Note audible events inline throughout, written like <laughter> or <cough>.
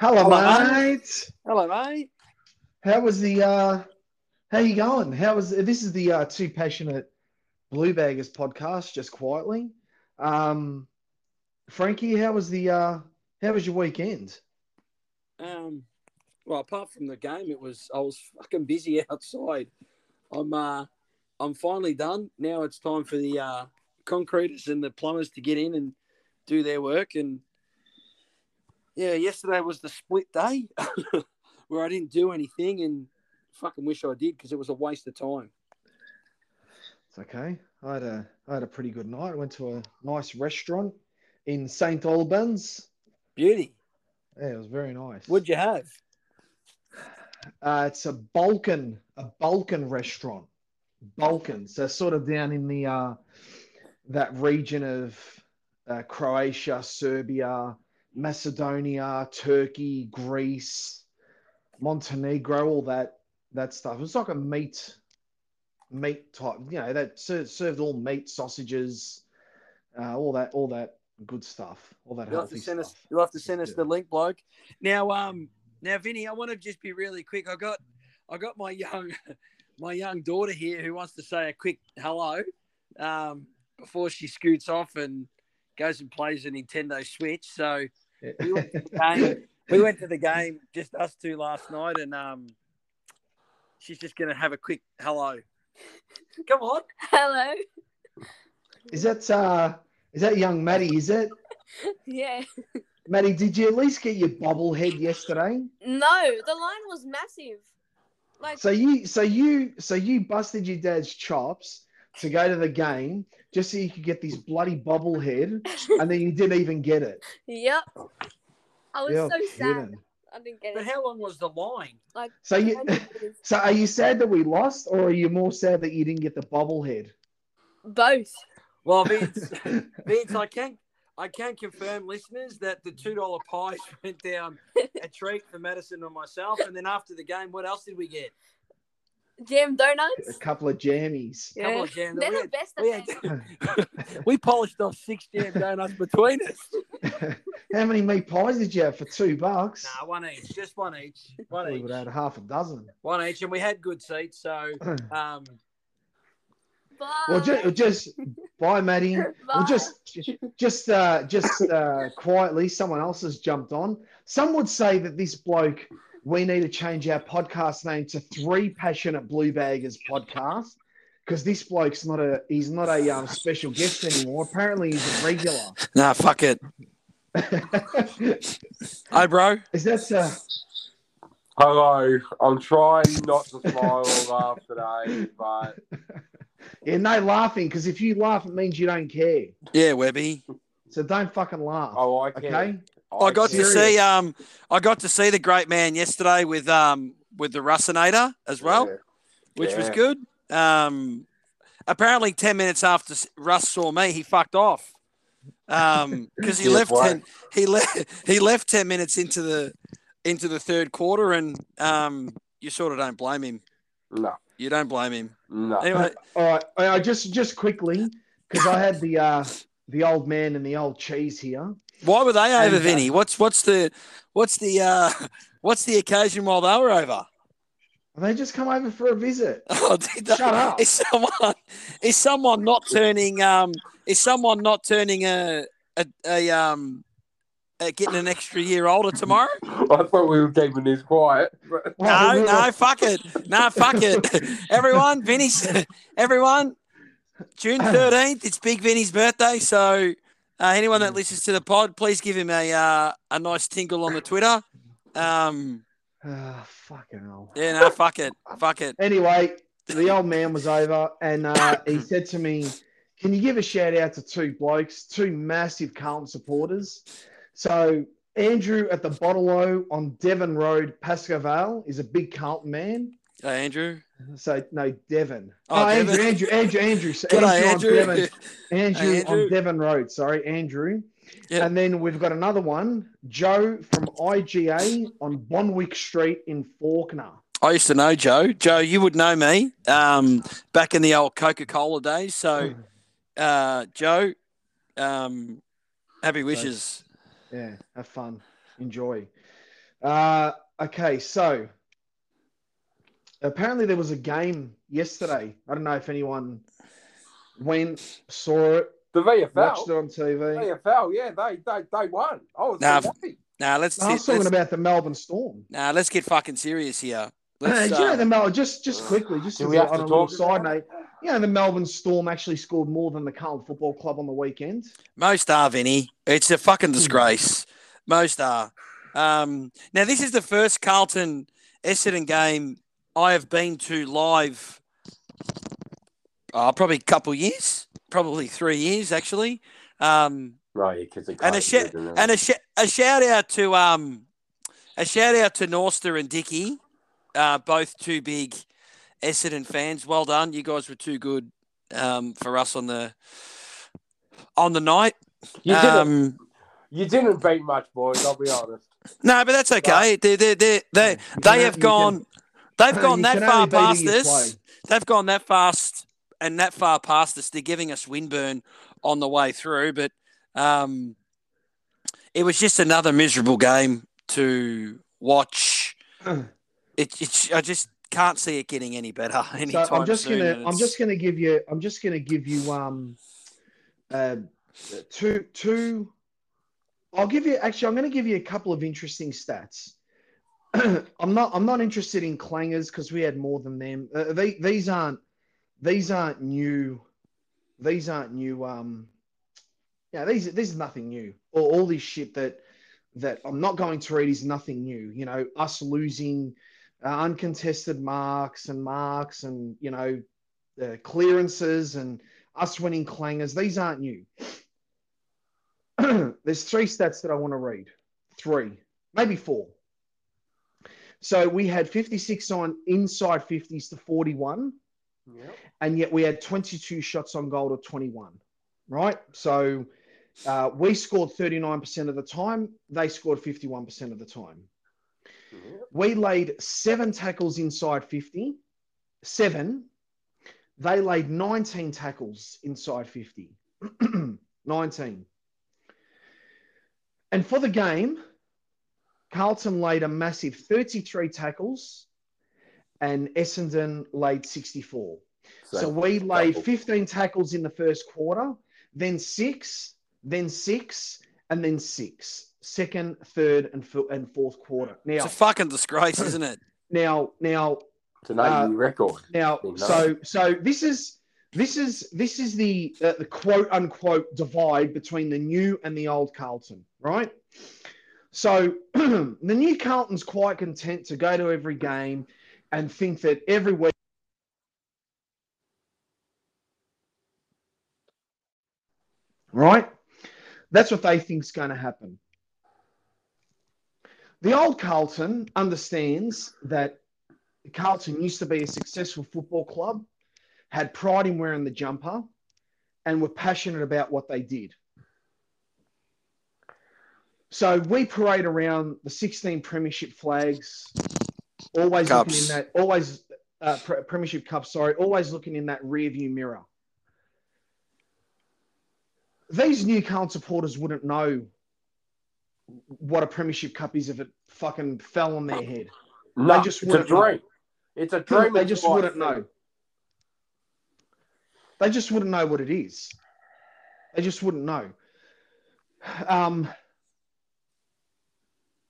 Hello, Hello, mate. Hello, mate. How was the uh how you going? How was this is the uh two passionate blue baggers podcast, just quietly. Um Frankie, how was the uh how was your weekend? Um, well, apart from the game, it was I was fucking busy <laughs> outside. I'm uh, I'm finally done. Now it's time for the uh, concreters and the plumbers to get in and do their work. And yeah, yesterday was the split day <laughs> where I didn't do anything, and fucking wish I did because it was a waste of time. It's okay. I had a I had a pretty good night. I went to a nice restaurant in St. Albans. Beauty. Yeah, it was very nice. What'd you have? Uh, it's a Balkan, a Balkan restaurant. Balkan, so sort of down in the uh, that region of uh, Croatia, Serbia, Macedonia, Turkey, Greece, Montenegro, all that that stuff. It was like a meat meat type, you know, that ser- served all meat, sausages, uh, all that, all that good stuff, all that You'll have healthy to send stuff. us. You'll have to send us Yeah. the link, bloke. Now, um, now, Vinny, I want to just be really quick. I got, I got my young, <laughs> my young daughter here who wants to say a quick hello, um, before she scoots off and goes and plays a Nintendo Switch. So we went to the game. we went to the game, just us two last night, and um, she's just gonna have a quick hello. Come on. Hello. Is that uh, is that young Maddie? Is it <laughs> Yeah. Maddie? Did you at least get your bobblehead yesterday? No, the line was massive. Like So you, so you, so you busted your dad's chops to go to the game just so you could get this bloody bobblehead, <laughs> and then you didn't even get it. Yep. I was You're so sad. I didn't get But it. But how long was the line? Like So you, so are you sad that we lost, or are you more sad that you didn't get the bobblehead? both. Well, Vince, <laughs> Vince, I can I can confirm, listeners, that the two dollar pies <laughs> went down a treat for Madison and myself. And then after the game, what else did we get? Jam donuts. a couple of jammies. Couple Yeah. of jam- They're we the had- best we, had- <laughs> <laughs> we polished off six jam donuts between us. <laughs> How many meat pies did you have for two bucks? Nah, one each, just one each, one we each, would have had half a dozen. one each, and we had good seats. So, <clears throat> um, Bye. Well, just, just bye, Maddie. Well, just, just, uh, just uh, quietly, someone else has jumped on. Some would say that this bloke, we need to change our podcast name to Three Passionate Blue Baggers Podcast because this bloke's not a, he's not a um, special guest anymore. Apparently, he's a regular. nah, fuck it. <laughs> Hey, bro. Is that uh, Hello, I'm trying not to smile or laugh today, but <laughs> yeah? No laughing because if you laugh, it means you don't care. Yeah, Webby. So don't fucking laugh. oh, I can. okay. I got to see um, I got to see the great man yesterday with um, with the Russinator as well. Yeah. which was good. Um, apparently, ten minutes after Russ saw me, he fucked off <laughs> because he Yeah, left why? ten. He left. <laughs> He left ten minutes into the into the third quarter, and um, you sort of don't blame him. No, You don't blame him. no. Anyway, All right, I I just just quickly because I had the uh the old man and the old cheese here. Why were they over, And, uh, Vinny? What's what's the what's the uh, <laughs> what's the occasion while they were over? They just come over for a visit. <laughs> Oh, they? Shut up. Is someone is someone not turning um is someone not turning a a, a um uh, getting an extra year older tomorrow? I thought we were keeping this quiet. But No, no, fuck it. No, fuck it. <laughs> Everyone, Vinny's, everyone, June <clears throat> 13th, it's Big Vinny's birthday. So, uh, anyone that listens to the pod, please give him a uh, a nice tingle on the Twitter. Um, Ah, fucking hell. yeah, no, fuck it. Fuck it. Anyway, the old man was over and uh, he said to me, "Can you give a shout out to two blokes, two massive Carlton supporters?" So Andrew at the Bottle O on Devon Road, Pascoe Vale, is a big Carlton man. Hey, Andrew. So no, Devon. Oh, Oh, Andrew, Devon. Andrew, Andrew, Andrew. So G'day, Andrew, Andrew. on Devon. <laughs> Andrew, Andrew. on Devon Road. Sorry, Andrew. Yeah. And then we've got another one, Joe from IGA on Bonwick Street in Fawkner. I used to know Joe. Joe, you would know me um, back in the old Coca Cola days. So, uh, Joe, um, happy wishes. Yeah, have fun, enjoy. Uh, okay, so apparently there was a game yesterday. I don't know if anyone went, saw it, The VFL. watched it on TV. VFL, yeah, they they they won. I was Nah, so happy. Now let's I was talking about the Melbourne Storm. nah, let's get fucking serious here. Uh, Let's, do you know uh, the Mel? Just just quickly, just as we have on to a little side about note, you know the Melbourne Storm actually scored more than the Carlton Football Club on the weekend. Most are, Vinny. It's a fucking disgrace. Most are. Um, now, this is the first Carlton Essendon game I have been to live. Oh, probably a couple years, probably three years actually. Um, Right, because and a sh- and a, sh- a shout out to um, a shout out to Norster and Dicky, uh, both two big Essendon fans. Well done, you guys were too good um, for us on the on the night. you didn't Um, you didn't beat much, boys. I'll be honest. No, but that's okay. They they they they, they have gone. They've gone that far only beat who past this. They've gone that fast and that far past us. They're giving us Winburn on the way through, but um, it was just another miserable game to watch. <clears throat> It, it's I just can't see it getting any better <laughs> So I'm just soon, gonna I'm just gonna give you I'm just gonna give you um uh, two two I'll give you actually I'm gonna give you a couple of interesting stats. <clears throat> I'm not I'm not interested in clangers because we had more than them. Uh, they, these aren't these aren't new these aren't new um yeah these this is nothing new. All, all this shit that that I'm not going to read is nothing new. You know, us losing uh, uncontested marks and marks and you know uh, clearances and us winning clangers these aren't new <clears throat> there's three stats that i want to read three maybe four so we had 56 on inside 50s to 41 Yeah. and yet we had 22 shots on goal to 21 right so uh, we scored 39% of the time they scored 51% of the time we laid seven tackles inside 50. Seven. They laid 19 tackles inside 50. <clears throat> 19. And for the game, Carlton laid a massive 33 tackles and Essendon laid 64. So, we laid double. 15 15 tackles in the first quarter, then six, then six, and then six. Second, third, and, fo- and fourth quarter. Now, it's a fucking disgrace, isn't it? <clears throat> now, now, It's an 80 uh, record. now. So, so this is this is this is the uh, the quote unquote divide between the new and the old Carlton, right? So <clears throat> the new Carlton's quite content to go to every game and think that every week. Right? That's what they think's going to happen. The old Carlton understands that Carlton used to be a successful football club, had pride in wearing the jumper, and were passionate about what they did. So we parade around the 16 premiership flags, always looking in that, always uh, pre- premiership cup, sorry, always looking in that rear view mirror. These new Carlton supporters wouldn't know what a premiership cup is if it fucking fell on their head. No, just it's a wouldn't know. dream. It's a dream. They just life. wouldn't know. They just wouldn't know what it is. They just wouldn't know. Um,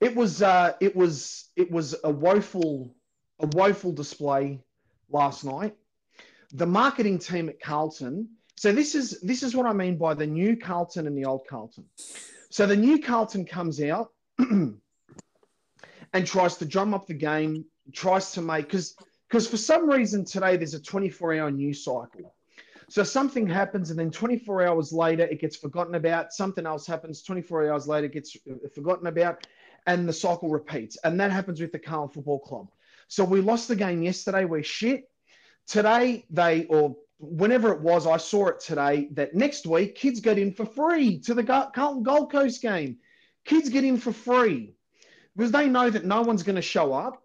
it was uh, it was it was a woeful a woeful display last night. The marketing team at Carlton. So this is this is what I mean by the new Carlton and the old Carlton. So the new Carlton comes out <clears throat> and tries to drum up the game, tries to make because because for some reason today there's a 24 hour news cycle. So something happens and then 24 hours later it gets forgotten about. Something else happens 24 hours later it gets forgotten about, and the cycle repeats. And that happens with the Carlton Football Club. So we lost the game yesterday. We're shit. Today they or whenever it was, I saw it today that next week kids get in for free to the Carlton Gold Coast game. Kids get in for free because they know that no one's going to show up.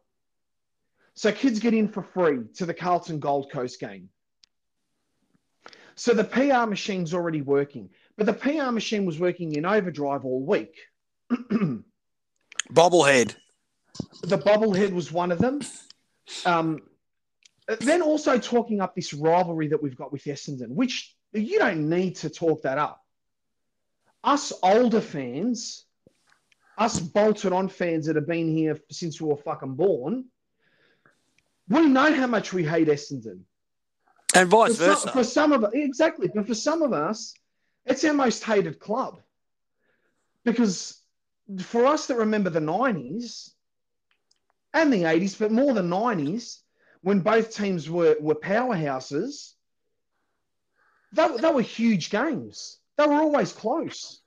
So kids get in for free to the Carlton Gold Coast game. So the PR machine's already working, but the PR machine was working in overdrive all week. <clears throat> Bobblehead. the bobblehead was one of them. Um, then also talking up this rivalry that we've got with Essendon, which you don't need to talk that up. Us older fans, us bolted on fans that have been here since we were fucking born, we know how much we hate Essendon. And vice For versa. some, for some of exactly, but for some of us, it's our most hated club. Because for us that remember the 90s and the 80s, but more the 90s, when both teams were, were powerhouses, they, they were huge games. They were always close.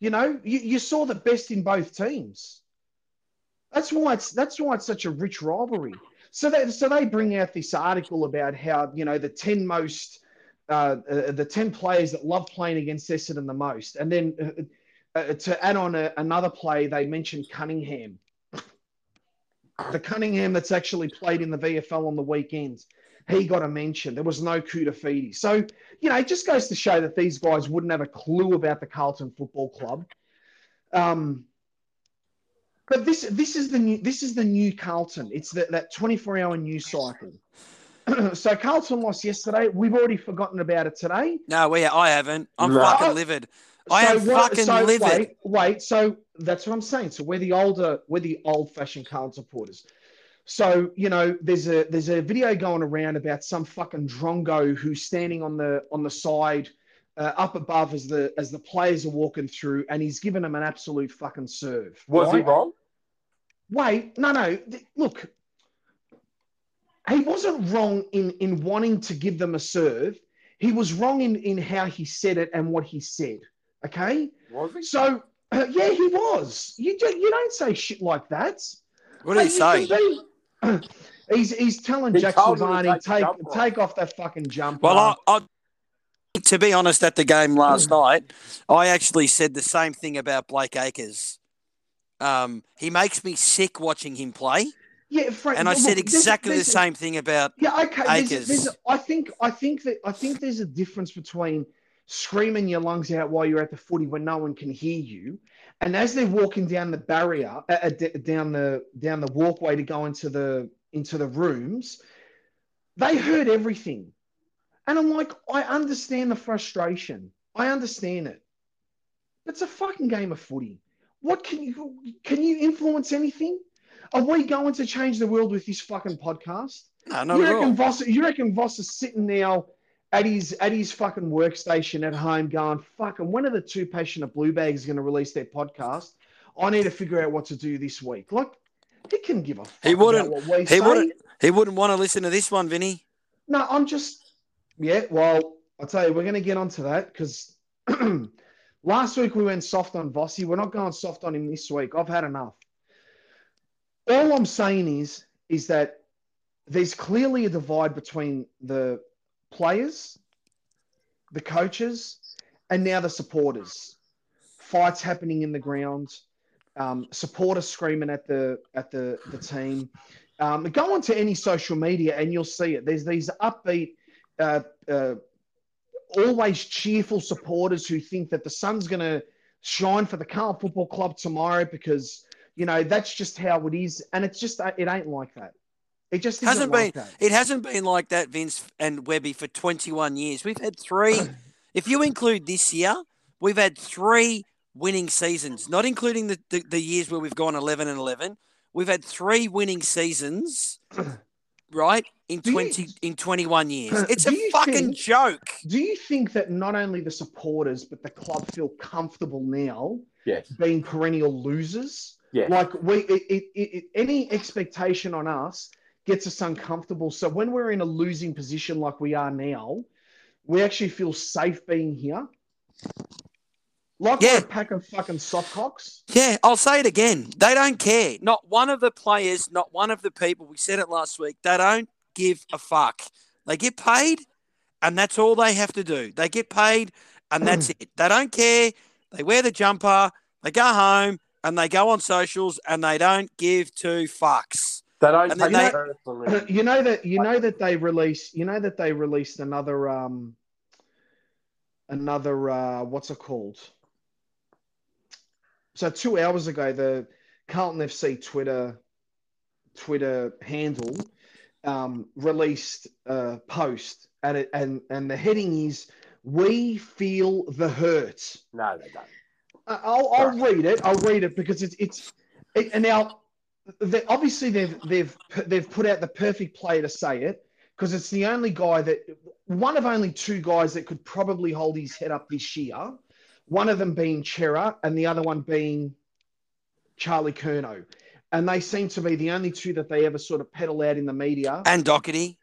You know, you, you saw the best in both teams. That's why it's that's why it's such a rich rivalry. So they so they bring out this article about how you know the ten most uh, uh, the ten players that love playing against Essendon the most, and then uh, to add on a, another play, they mentioned Cunningham, the Cunningham that's actually played in the VFL on the weekends. He got a mention. There was no Koutoufides. So you know, it just goes to show that these guys wouldn't have a clue about the Carlton Football Club. Um, but this this is the new this is the new Carlton. It's the, that 24 hour news cycle. <clears throat> so Carlton lost yesterday. We've already forgotten about it today. No, we I haven't. I'm No. fucking livid. I am what- fucking so livid. Wait, wait, so that's what I'm saying. So we're the older, we're the old fashioned Carlton supporters. So you know, there's a there's a video going around about some fucking drongo who's standing on the on the side uh, up above as the as the players are walking through, and he's giving them an absolute fucking serve. Was he right? wrong? Wait, no, no. th- Look, he wasn't wrong in in wanting to give them a serve. He was wrong in in how he said it and what he said. Okay, Was he? so uh, <clears throat> yeah, he was. You do, you don't say shit like that. What did he Hey, say? be- <clears throat> he's he's telling He Jack Silvagni take take off." take off that fucking jumper. Well, I, I, to be honest, at the game last <clears throat> night, I actually said the same thing about Blake Acres. Um, he makes me sick watching him play, yeah, Frank, and I look, said there's- exactly the there's- same thing about. Yeah, okay. Acres. there's, I think I think that I think there's a difference between screaming your lungs out while you're at the footy when no one can hear you, and as they're walking down the barrier, uh, uh, d- down the down the walkway to go into the into the rooms, they heard everything, and I'm like, I understand the frustration. I understand it. It's a fucking game of footy. What can you can you influence anything? Are we going to change the world with this fucking podcast? No, no. you reckon all. Voss? You reckon Voss is sitting now at his at his fucking workstation at home, going, "Fucking, when are the two passionate blue bags going to release their podcast? I need to figure out what to do this week." Like, he can give a fuck He wouldn't- about what we he say. wouldn't. He wouldn't want to listen to this one, Vinny. No, I'm just, yeah. Well, I'll tell you, we're going to get onto that because <clears throat> last week we went soft on Vossi. We're not going soft on him this week. I've had enough. All I'm saying is, is that there's clearly a divide between the players, the coaches, and now the supporters. Fights happening in the ground, um, supporters screaming at the at the the team. Um, go onto any social media and you'll see it. There's these upbeat, uh, uh, always cheerful supporters who think that the sun's going to shine for the Carl Football Club tomorrow because you know that's just how it is, and it's just it ain't like that. It just isn't Hasn't like been. that. It hasn't been like that, Vince and Webby, for 21 years. We've had three. <clears throat> if you include this year, we've had three winning seasons, not including the, the, the years where we've gone 11 and 11. We've had three winning seasons, <clears throat> right? In Do you- 20 in 21 years. <clears throat> It's a fucking think- joke. Do you think that not only the supporters but the club feel comfortable now Yes. being perennial losers? Yes. Like we, it, it, it, any expectation on us gets us uncomfortable. So when we're in a losing position like we are now, we actually feel safe being here. Like Yeah. a pack of fucking soft cocks. Yeah, I'll say it again. They don't care. Not one of the players, not one of the people. We said it last week. They don't give a fuck. They get paid, and that's all they have to do. They get paid, and that's mm. it. They don't care. They wear the jumper. They go home, and they go on socials, and they don't give two fucks. They don't And take they- personally. <clears throat> you know that you know that they release you know that they released another um another uh what's it called so two hours ago the Carlton FC Twitter Twitter handle um, released a post, and it, and and the heading is "We feel the hurt." No, they don't. I- I'll, I'll read it. I'll read it because it's it's it, and now they, obviously they've they've they've put out the perfect player to say it because it's the only guy that one of only two guys that could probably hold his head up this year. One of them being Cerra and the other one being Charlie Curnow. And they seem to be the only two that they ever sort of peddle out in the media. And Docherty.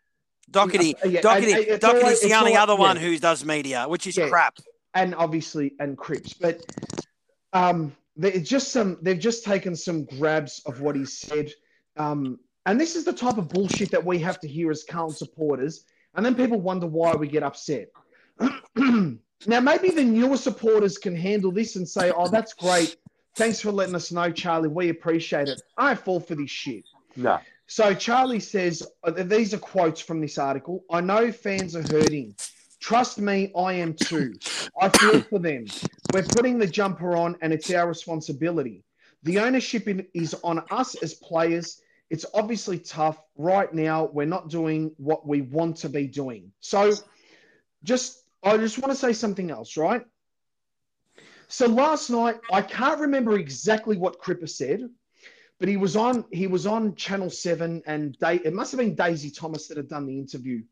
Docherty. Yeah, Docherty. and- and Docherty's always- the only always- other one who does media, which is Yeah. crap. and obviously and Cripps, but um, they just some they've just taken some grabs of what he said, um, and this is the type of bullshit that we have to hear as Carlton supporters, and then people wonder why we get upset. <clears throat> now maybe the newer supporters can handle this and say, "Oh, that's great, thanks for letting us know, Charlie. We appreciate it. I fall for this shit." No. So Charlie says, uh, these are quotes from this article. I know fans are hurting. Trust me, I am too. I feel for them. We're putting the jumper on and it's our responsibility. The ownership in- is on us as players. It's obviously tough. Right now, we're not doing what we want to be doing. So just I just want to say something else, right? So last night, I can't remember exactly what Cripper said, but he was on he was on Channel Seven, and it must have been Daisy Thomas that had done the interview,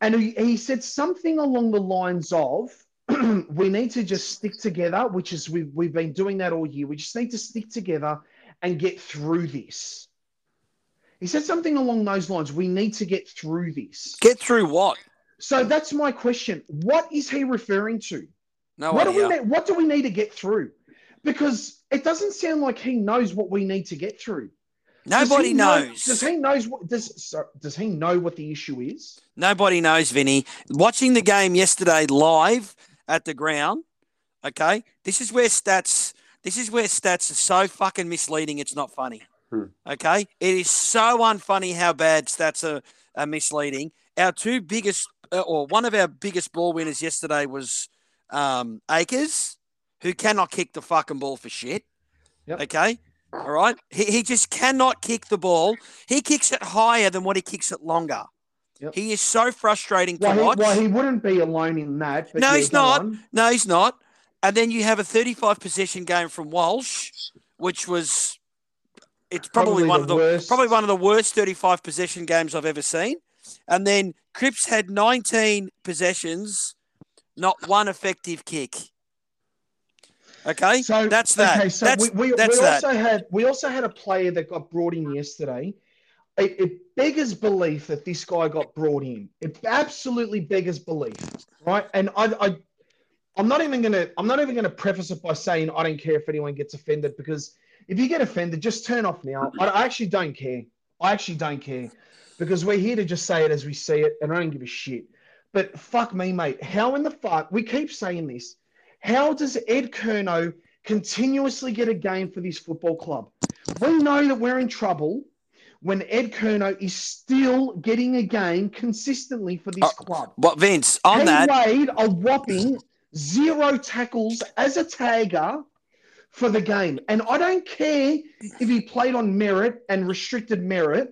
and he, he said something along the lines of, <clears throat> "We need to just stick together," which is we've we've been doing that all year. We just need to stick together and get through this. He said something along those lines. We need to get through this. Get through what? So that's my question. What is he referring to? No what do we idea. need, what do we need to get through? Because it doesn't sound like he knows what we need to get through. Does Nobody know- knows. does he knows what does so, does he know what the issue is? Nobody knows, Vinny. Watching the game yesterday live at the ground, okay, this is where stats this is where stats are so fucking misleading it's not funny. Hmm. Okay? It is so unfunny how bad stats are, are misleading. Our two biggest uh, or one of our biggest ball winners yesterday was um Acres, who cannot kick the fucking ball for shit. Yep. Okay? All right. He, he just cannot kick the ball. He kicks it higher than what he kicks it longer. Yep. He is so frustrating to Well, he, watch. well, he wouldn't be alone in that. But No, he's not. on. No, he's not. And then you have a 35 possession game from Walsh, which was it's probably, one the of the worst. probably one of the worst 35 possession games I've ever seen. And then Cripps had 19 possessions, not one effective kick. Okay, So that's that. Okay, so that's we, we, that's we that. also had we also had a player that got brought in yesterday. It, it beggars belief that this guy got brought in. It absolutely beggars belief, right? And I, I I'm not even gonna I'm not even gonna preface it by saying I don't care if anyone gets offended because if you get offended, just turn off now. I, I actually don't care. I actually don't care because we're here to just say it as we see it, and I don't give a shit. But fuck me, mate. How in the fuck we keep saying this? How does Ed Curnow continuously get a game for this football club? We know that we're in trouble when Ed Curnow is still getting a game consistently for this Oh, club. But Vince, on he that, laid a whopping zero tackles as a tagger for the game. And I don't care if he played on Merrett and restricted Merrett.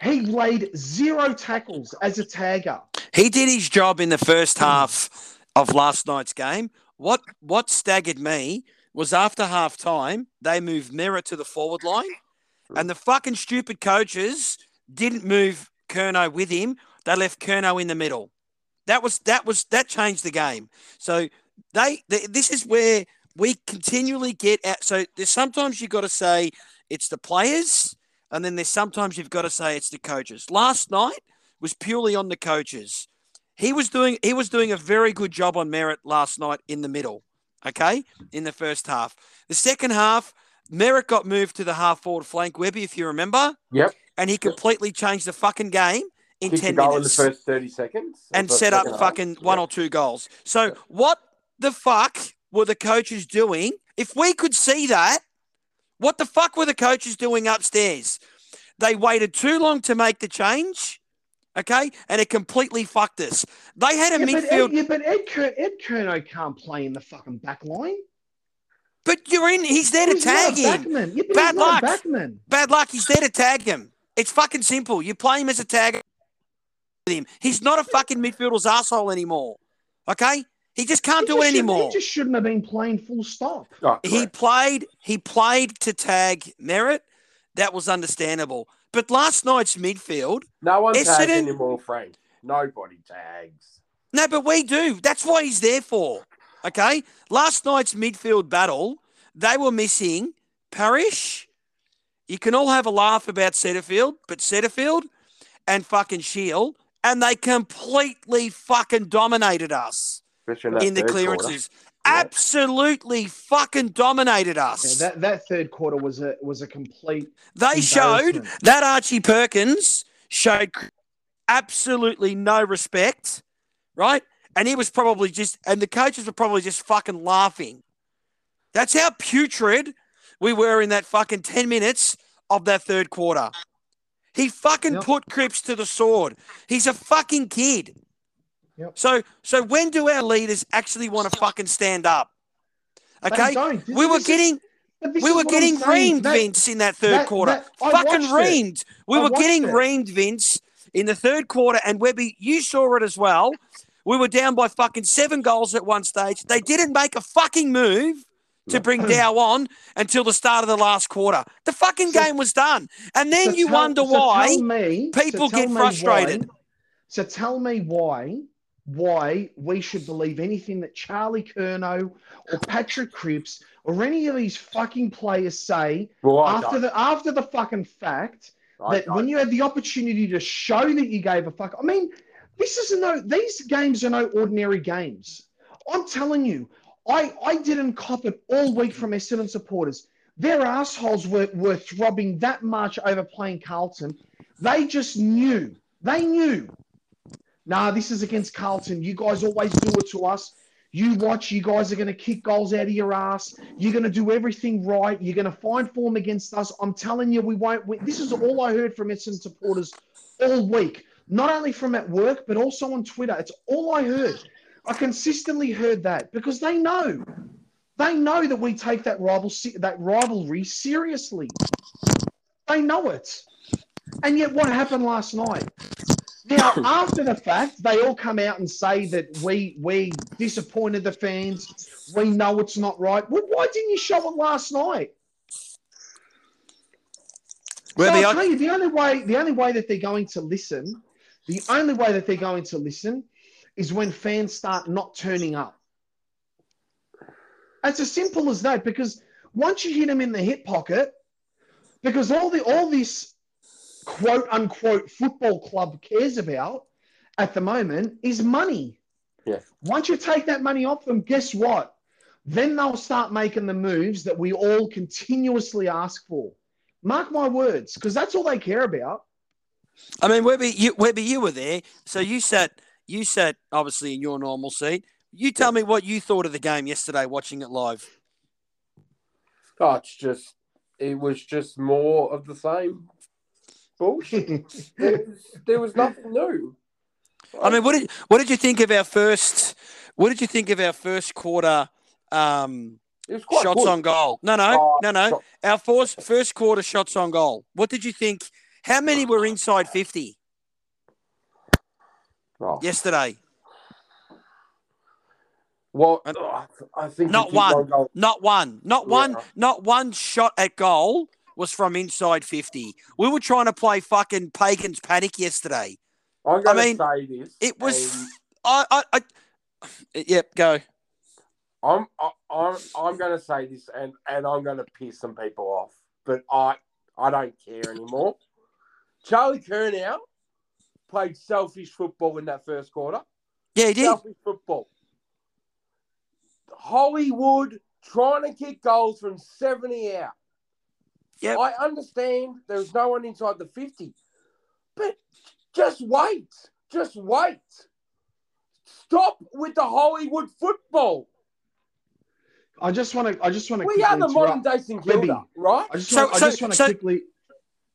He laid zero tackles as a tagger. He did his job in the Hmm. first half of last night's game. What what staggered me was after half time, they moved Merrett to the forward line, and the fucking stupid coaches didn't move Curnow with him. They left Curnow in the middle. That was that was that changed the game. So they, they this is where we continually get at. So there's sometimes you've got to say it's the players, and then there's sometimes you've got to say it's the coaches. Last night was purely on the coaches. He was doing he was doing a very good job on Merrett last night in the middle. Okay, in the first half. The second half, Merrett got moved to the half forward flank, Webby, if you remember, Yep. and he completely changed the fucking game in Kicked ten goal minutes in the first 30 seconds. and set up second half. fucking one Yep. or two goals. So what the fuck were the coaches doing? If we could see that, what the fuck were the coaches doing upstairs? They waited too long to make the change, okay, and it completely fucked us. They had a Yeah, but, midfield. Ed, yeah, but Ed, Ed Curnow can't play in the fucking back line. But you're in. He's there to He's tag not him. backman. Yeah, but Bad not luck. backman. Bad luck. He's there to tag him. It's fucking simple. You play him as a tag with him. He's not a fucking midfielder's asshole anymore. Okay? He just can't He do just should- anymore. He just shouldn't have been playing full stop. Oh, He played. He played to tag Merrett. That was understandable. But last night's midfield. no one tags anymore, Frank. Nobody tags. No, but we do. That's what he's there for. Okay. Last night's midfield battle, they were missing Parish. You can all have a laugh about Setterfield, but Setterfield and fucking Shiel, and they completely fucking dominated us in, in the clearances. Yeah. Absolutely fucking dominated Yeah, us. that that third quarter was a was a complete. they showed that Archie Perkins showed absolutely no respect, right? And he was probably just, and the coaches were probably just fucking laughing. That's how putrid we were in that fucking 10 minutes of that third quarter. He fucking Yep. put Cripps to the sword. He's a fucking kid. Yep. So, so when do our leaders actually want to fucking stand up? Okay, we were getting we were getting reamed, That- Vince, in that third that- quarter. that- Fucking reamed. We I were getting it. reamed, Vince, in the third quarter. And Webby, you saw it as well. We were down by fucking seven goals at one stage. They didn't make a fucking move to bring <clears throat> Dow on until the start of the last quarter. The fucking So- game was done. And then So you tell- wonder so why. tell me- people tell get frustrated. why- so tell me why why we should believe anything that Charlie Curnow or Patrick Cripps or any of these fucking players say Well, after don't. the after the fucking fact I that don't. when you had the opportunity to show that you gave a fuck. I mean, this is no these games are no ordinary games. I'm telling you, I I didn't cop it all week from Essendon supporters. Their assholes were, were throbbing that much over playing Carlton. They just knew. They knew. Nah, this is against Carlton. You guys always do it to us. You watch, you guys are going to kick goals out of your ass. You're going to do everything right. You're going to find form against us. I'm telling you, we won't win. This is all I heard from Essendon supporters all week, not only from at work, but also on Twitter. It's all I heard. I consistently heard that because they know. They know that we take that rival that rivalry seriously. They know it. And yet, what happened last night? Now, after the fact, they all come out and say that we we disappointed the fans. We know it's not right. Well, why didn't you show it last night? So Webby, I'll tell you, the only way the only way that they're going to listen, the only way that they're going to listen, is when fans start not turning up. It's as simple as that. Because once you hit them in the hip pocket, because all the all this quote unquote football club cares about at the moment is money. Yeah. Once you take that money off them, guess what? Then they'll start making the moves that we all continuously ask for. Mark my words, because that's all they care about. I mean, Webby, you, Webby, you were there, so you sat, you sat obviously in your normal seat. You tell me what you thought of the game yesterday, watching it live. Oh, it's just, it was just more of the same bullshit. <laughs> there, was, there was nothing new. I mean, what did what did you think of our first? What did you think of our first quarter um, it was quite shots good. on goal? No, no, Oh, no, no. shot- Our first first quarter shots on goal. What did you think? How many were inside fifty Oh, yesterday? Well, And- oh, I think Not one. Not one. Not Yeah. one. Not one shot at goal was from inside fifty. We were trying to play fucking pagans panic yesterday. I'm going mean, to say this. It was. and I. I. I yep. Go. I'm I- I'm I'm going to say this, and and I'm going to piss some people off, but I I don't care anymore. Charlie Curnow played selfish football in that first quarter. Yeah, he did. Selfish football. Hollywood trying to kick goals from 70 out. Yep. I understand there's no one inside the 50, but just wait. Just wait. Stop with the Hollywood football. I just want to. I just want to. We are the modern day St Kilda, Webby. right? I just So- want. I so- just want to so- quickly.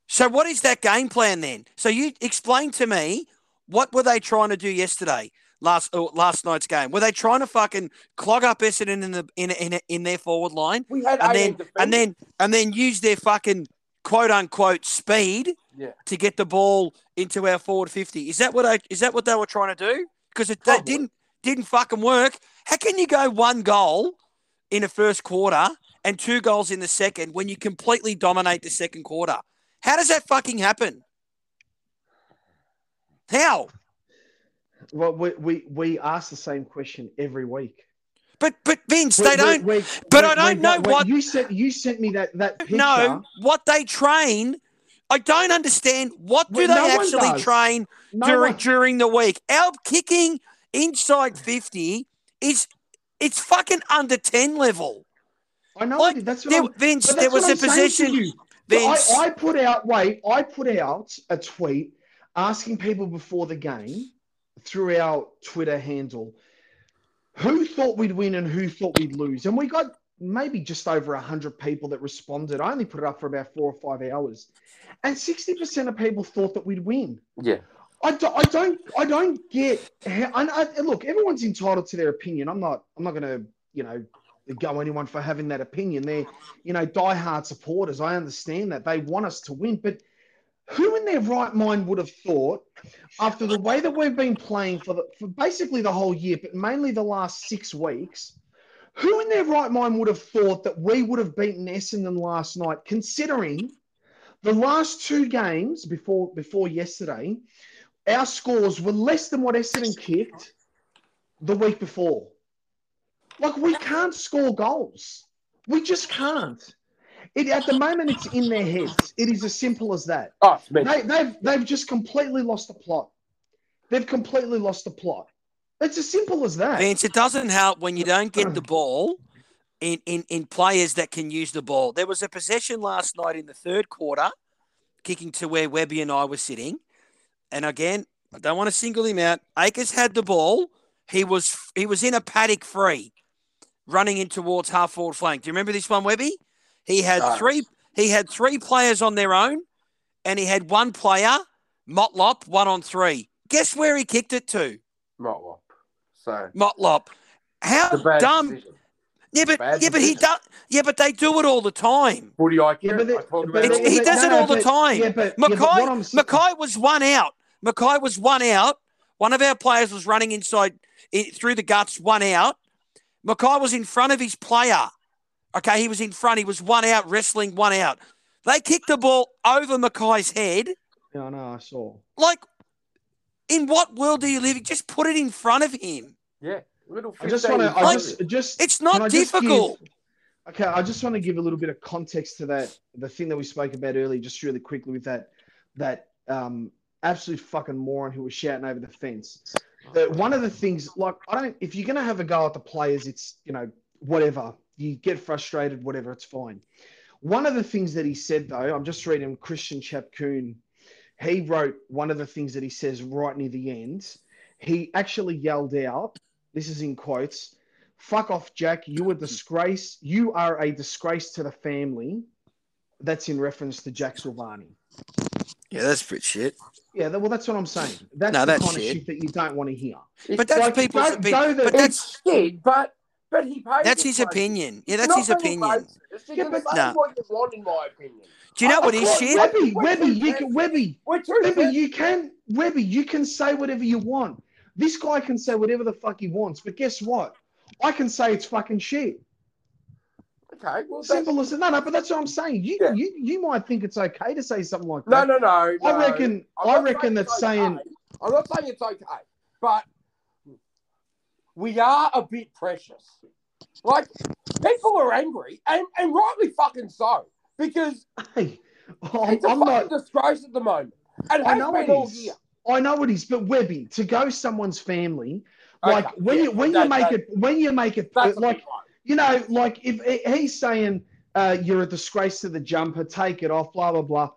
So what is that game plan then? So you explain to me what were they trying to do yesterday? last uh, last night's game? Were they trying to fucking clog up Essendon in the in in, in their forward line, We had and then and then and then use their fucking quote unquote speed Yeah. to get the ball into our forward fifty? Is that what I, is that what they were trying to do? Because it that didn't didn't fucking work. How can you go one goal in the first quarter and two goals in the second when you completely dominate the second quarter? How does that fucking happen? How? Well, we, we, we ask the same question every week. But but Vince, they don't but I don't know what- you sent. You sent me that that picture. know what they train. I don't understand what do they no actually train No during one- during the week. Our kicking inside fifty is it's fucking under ten level. I know Like, that's what There, Vince, there was a I'm position. So I, I put out. Wait, I put out a tweet asking people before the game through our Twitter handle who thought we'd win and who thought we'd lose, and we got maybe just over hundred people that responded. I only put it up for about four or five hours, and sixty percent of people thought that we'd win. Yeah. I, do, I don't I don't get how, and I, and look everyone's entitled to their opinion. I'm not I'm not going to you know go anyone for having that opinion. They're you know diehard supporters. I understand that they want us to win, but who in their right mind would have thought after the way that we've been playing for the for basically the whole year, but mainly the last six weeks? Who in their right mind would have thought that we would have beaten Essendon last night, considering the last two games before before yesterday, our scores were less than what Essendon kicked the week before. Like we can't score goals. We just can't. It, at the moment, it's in their heads. It is as simple as that. Oh, it's mental. They, they've they've just completely lost the plot. They've completely lost the plot. It's as simple as that. Vince, it doesn't help when you don't get the ball in, in, in players that can use the ball. There was a possession last night in the third quarter, kicking to where Webby and I were sitting. And again, I don't want to single him out. Acres had the ball. He was he was in a paddock free, running in towards half forward flank. Do you remember this one, Webby? He had No. three he had three players on their own, and he had one player, Motlop, one on three. Guess where he kicked it to? Motlop. So Motlop. How it's a bad dumb decision. yeah, but Bad yeah, but he does. Yeah, but they do it all the time. Footy IQ. Yeah, but they- I talk but about It's, it he does no, it no, all the but- time. yeah, but- yeah, but McKay, what McKay was one out. McKay was one out. One of our players was running inside in, through the guts, one out. McKay was in front of his player. Okay, he was in front. He was one out, wrestling one out. They kicked the ball over McKay's head. Yeah, I know. I saw. Like, in what world do you live? in? Just put it in front of him. Yeah. Little I just want to. I Like- just just. It's can I not just difficult. give- okay, I just want to give a little bit of context to that. The thing that we spoke about earlier, just really quickly with that that um absolute fucking moron who was shouting over the fence. The, one of the things, like, I don't. If you're gonna have a go at the players, it's you know whatever. You get frustrated, whatever. It's fine. One of the things that he said, though, I'm just reading Christian Chapcoon. He wrote one of the things that he says right near the end. He actually yelled out, this is in quotes, fuck off, Jack. You a disgrace. You are a disgrace to the family. That's in reference to Jack Silvagni. Yeah, that's pretty shit. Yeah, well, that's what I'm saying. That's No, the that's kind of shit. shit that you don't want to hear. But that's Like, people's go- opinion. go the- But It's that's shit, but but he pays. that's his opinion. Yeah, that's his opinion. racist. You Yeah, but- say No. what you want, in my opinion. Do you know I- what I is quite- shit? Webby, We're Webby, too you can, sensitive. Webby, We're too Webby, you can, Webby, you can say whatever you want. This guy can say whatever the fuck he wants, but guess what? I can say it's fucking shit. Okay, well, Simple as no, no. But that's what I'm saying. You, Yeah. you, you might think it's okay to say something like that. no, no, no. I reckon. I'm I reckon that's it's saying. okay. I'm not saying it's okay, but we are a bit precious. Like people are angry, and and rightly fucking so, because <laughs> Hey, I'm, it's a I'm fucking not. disgrace at the moment, and I know been it all is. year. I know it is, but Webby, to go someone's family, like Okay, when yeah, you when you make it when you make it like. You know, like if he's saying uh, you're a disgrace to the jumper, take it off, blah blah blah.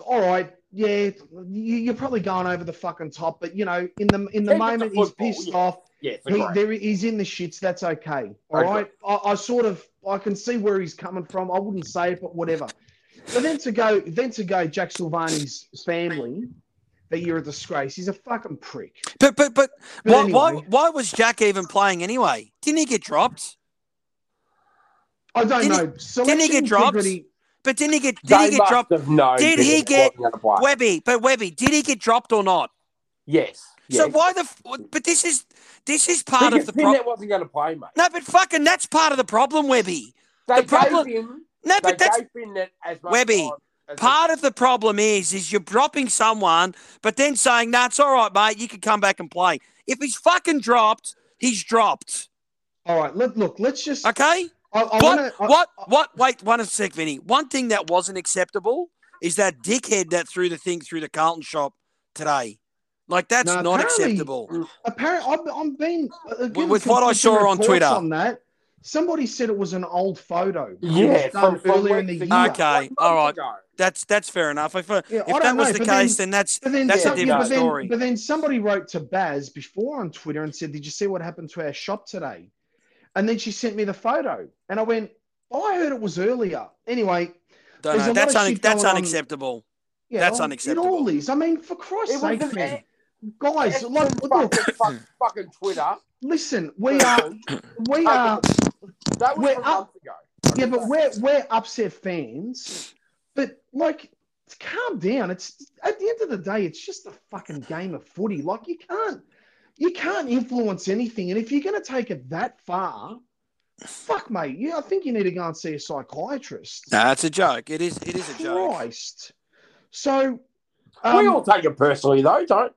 All right, yeah, you, you're probably going over the fucking top, but you know, in the in the Keep it to moment he's pissed yeah. off. Yeah, He, great. there, he's in the shits. That's okay. All Okay. right. I, I sort of I can see where he's coming from. I wouldn't say it, but whatever. But then to go then to go Jack Silvagni's family, that you're a disgrace. He's a fucking prick. But but but But why, why why was Jack even playing anyway? Didn't he get dropped? I don't Didn't know. Selection didn't he get dropped? integrity- But didn't he get did he get dropped? known Did he get- wasn't gonna play. Webby, but Webby, did he get dropped or not? Yes. So yes. why the? But this is this is part of the problem. Pinnett wasn't going to play, mate. No, but fucking that's part of the problem, Webby. They the problem- him. No, but that's Webby, part of the problem is is you're dropping someone, but then saying, "Nah, it's all right, mate. You can come back and play." If he's fucking dropped, he's dropped. All right, let, look, let's just. Okay. I, I what? wanna, I- what? What? Wait, one sec, Vinny. One thing that wasn't acceptable is that dickhead that threw the thing through the Carlton shop today. Like that's No, not acceptable. Apparently, I'm, I'm being uh, given with what I saw on Twitter. on that. Somebody said it was an old photo. Yeah, from, from earlier in the year. Okay, all right. ago. That's that's fair enough. If, uh, Yeah, if that was know, the case, then- then that's But then, That's a some- yeah, different but then, story. But then somebody wrote to Baz before on Twitter and said, "Did you see what happened to our shop today?" And then she sent me the photo, and I went, "Oh, I heard it was earlier." Anyway, don't know. That's un- that's going on. unacceptable. yeah, That's oh, unacceptable. It all is. I mean, for Christ's sake, an man, guys, Essendon like, look, fucking, fuck, fucking Twitter. listen, we are, we are, That was We're up- ago. yeah, but we're we're upset fans, but like, calm down. It's at the end of the day, it's just a fucking game of footy. Like, you can't, you can't influence anything, and if you're gonna take it that far. Fuck, mate. Yeah, I think you need to go and see a psychiatrist. No, it's a joke. It is. It is a joke. Christ. So, we um, all take it personally, though, don't?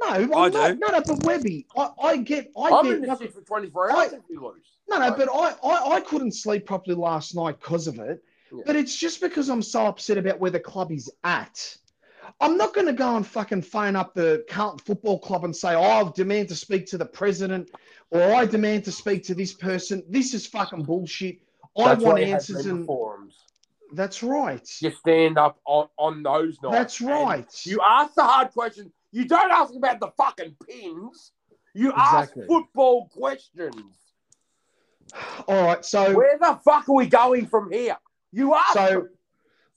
no, I'm I not, do. no, no, but Webby, I, I get, I I'm get, in this like- for 24 hours I, if we lose. no, no, but I, I, I couldn't sleep properly last night because of it. Yeah. But it's just because I'm so upset about where the club is at. I'm not going to go and fucking phone up the Carlton Football Club and say, oh, I demand to speak to the president or I demand to speak to this person. This is fucking bullshit. I That's want why you have answers. And forums. that's right. You stand up on, on those nights. That's right. You ask the hard questions. You don't ask about the fucking pins. You Exactly. ask football questions. All right. So Where the fuck are we going from here? You ask. So- them.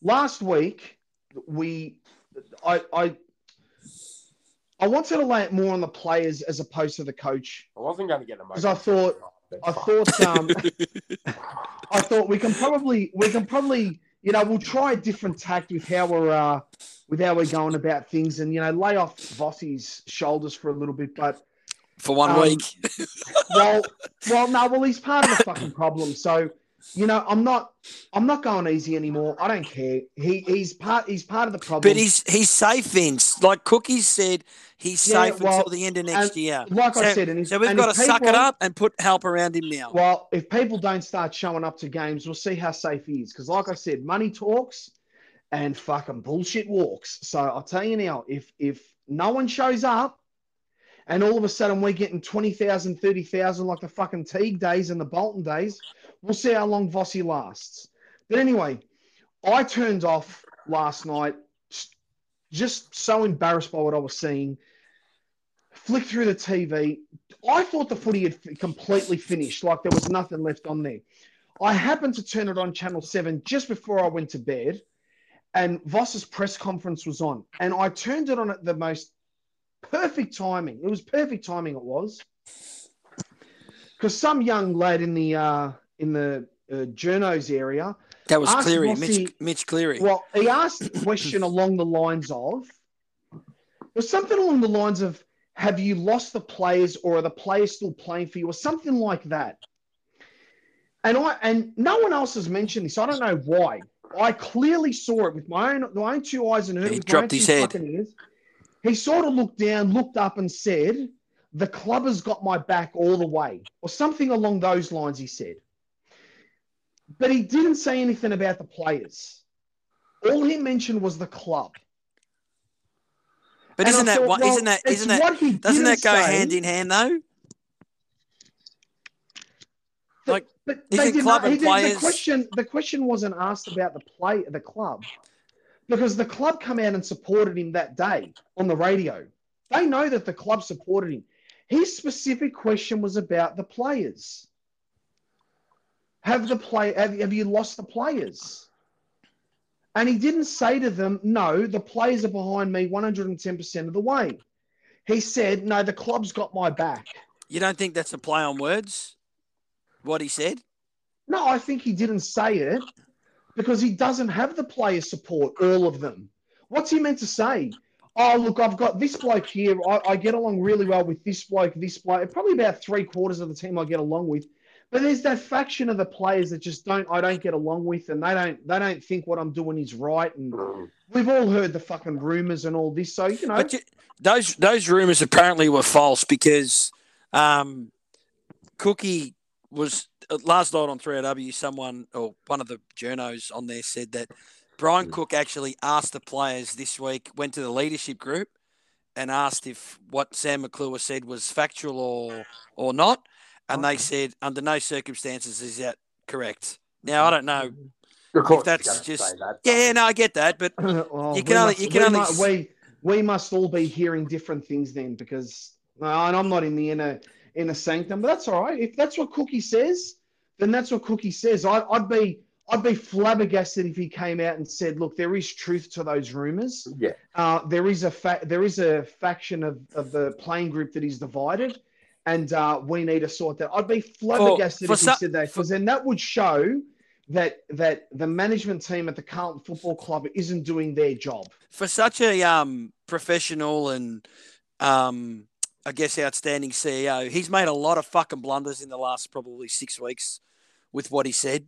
last week we I I I wanted to lay it more on the players as opposed to the coach. I wasn't going to get them Because. I thought I thought um <laughs> I thought we can probably we can probably you know we'll try a different tact with how we're uh with how we're going about things and you know lay off Vossi's shoulders for a little bit but For one Um, week. well <laughs> well no well he's part of the fucking problem so you know I'm not I'm not going easy anymore I don't care he he's part he's part of the problem But he's he's safe, Vince. Like Cookies said, he's Yeah, safe well, until the end of next year. like I said and, So we've got to suck it up and put help around him now. Well, if people don't start showing up to games, we'll see how safe he is. Because, like I said, money talks and fucking bullshit walks. So I'll tell you now, if if no one shows up and all of a sudden we're getting 20,000, 30,000 like the fucking Teague days and the Bolton days, we'll see how long Vossi lasts. But anyway, I turned off last night just so embarrassed by what I was seeing. Flicked through the TV. I thought the footy had completely finished, like there was nothing left on there. I happened to turn it on Channel 7 just before I went to bed, and Voss's press conference was on. And I turned it on at the most perfect timing. It was perfect timing, it was. Because some young lad in the uh, in the uh, journos area That was Cleary, Rossi- Mitch, Mitch Cleary. well, he asked a question <clears throat> along the lines of, was something along the lines of, have you lost the players or are the players still playing for you or something like that. And I and no one else has mentioned this. I don't know why. I clearly saw it with my own my own two eyes and heard He it with dropped my own his two head. ears. He sort of looked down, looked up, and said, "The club has got my back all the way," or something along those lines. He said, but he didn't say anything about the players. All he mentioned was the club. but And isn't that thought, what? well, not that? it's Isn't that? Doesn't that go say, hand in hand though? but- like, but they did not, he did, the question the question wasn't asked about the play the club because the club come out and supported him that day on the radio. They know that the club supported him. His specific question was about the players. Have the play have, have you lost the players? And he didn't say to them, no, the players are behind me 110% of the way. He said, no, the club's got my back. You don't think that's a play on words? What he said? No, I think he didn't say it because he doesn't have the player support, all of them. What's he meant to say? Oh, look, I've got this bloke here. I, I get along really well with this bloke, this bloke. Probably about three quarters of the team I get along with. But there's that faction of the players that just don't I don't get along with and they don't they don't think what I'm doing is right. And we've all heard the fucking rumors and all this. So, you know, you, those those rumors apparently were false because um, Cookie was last night on 3AW. Someone or one of the journos on there said that Brian Cook actually asked the players this week, went to the leadership group and asked if what Sam McClure said was factual or or not, and they said under no circumstances is that correct. Now I don't know. Of course, that's just- that. Yeah, no, I get that, but <coughs> well, You can we only- must- you can we only mu- s- we we must all be hearing different things then because and I'm not in the inner inner sanctum, but that's all right. If that's what Cookie says, then that's what Cookie says. I, I'd be I'd be flabbergasted if he came out and said, "Look, there is truth to those rumors. Yeah. Uh, there is a fa- there is a faction of, of the playing group that is divided, and uh, we need to sort that." I'd be flabbergasted for if he some- said that because then that would show that that the management team at the Carlton Football Club isn't doing their job. for such a um, professional and um, I guess outstanding CEO, he's made a lot of fucking blunders in the last probably six weeks with what he said.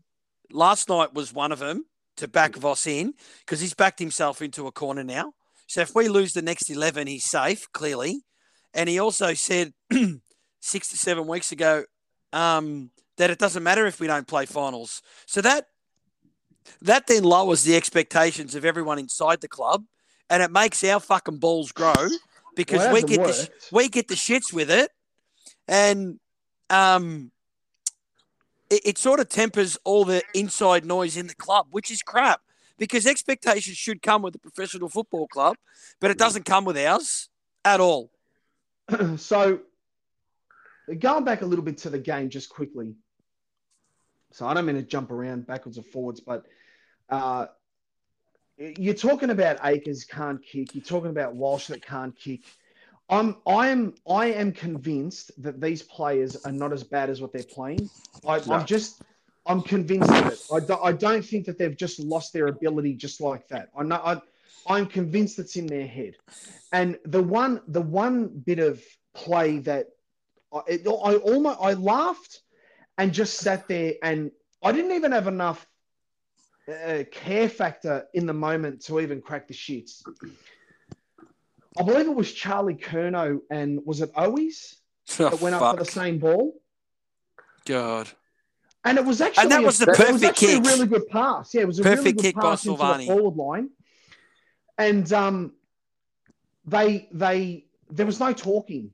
Last night was one of them to back Voss in because he's backed himself into a corner now. So if we lose the next 11, he's safe, clearly. And he also said <clears throat> six to seven weeks ago um, that it doesn't matter if we don't play finals. So that that then lowers the expectations of everyone inside the club, and it makes our fucking balls grow because Well, we get the sh- we get the shits with it, and um, it, it sort of tempers all the inside noise in the club, which is crap. Because expectations should come with a professional football club, but it doesn't come with ours at all. <clears throat> so going back a little bit to the game just quickly so i don't mean to jump around backwards or forwards but uh, you're talking about acres can't kick. You're talking about walsh that can't kick. I'm i am i am convinced that these players are not as bad as what they're playing. I, No. i'm just i'm convinced of it. I, do, I don't think that they've just lost their ability just like that. I know I, i'm convinced it's in their head. And the one the one bit of play that I, it, I almost I laughed and just sat there and I didn't even have enough uh, care factor in the moment to even crack the shits. I believe it was Charlie Curnow and was it Owies Oh, that went up for the same ball? God. And it was actually And that a- was the was perfect actually kick. a really good pass. Yeah, it was a really good kick by pass into the forward line. And um, they they there was no talking.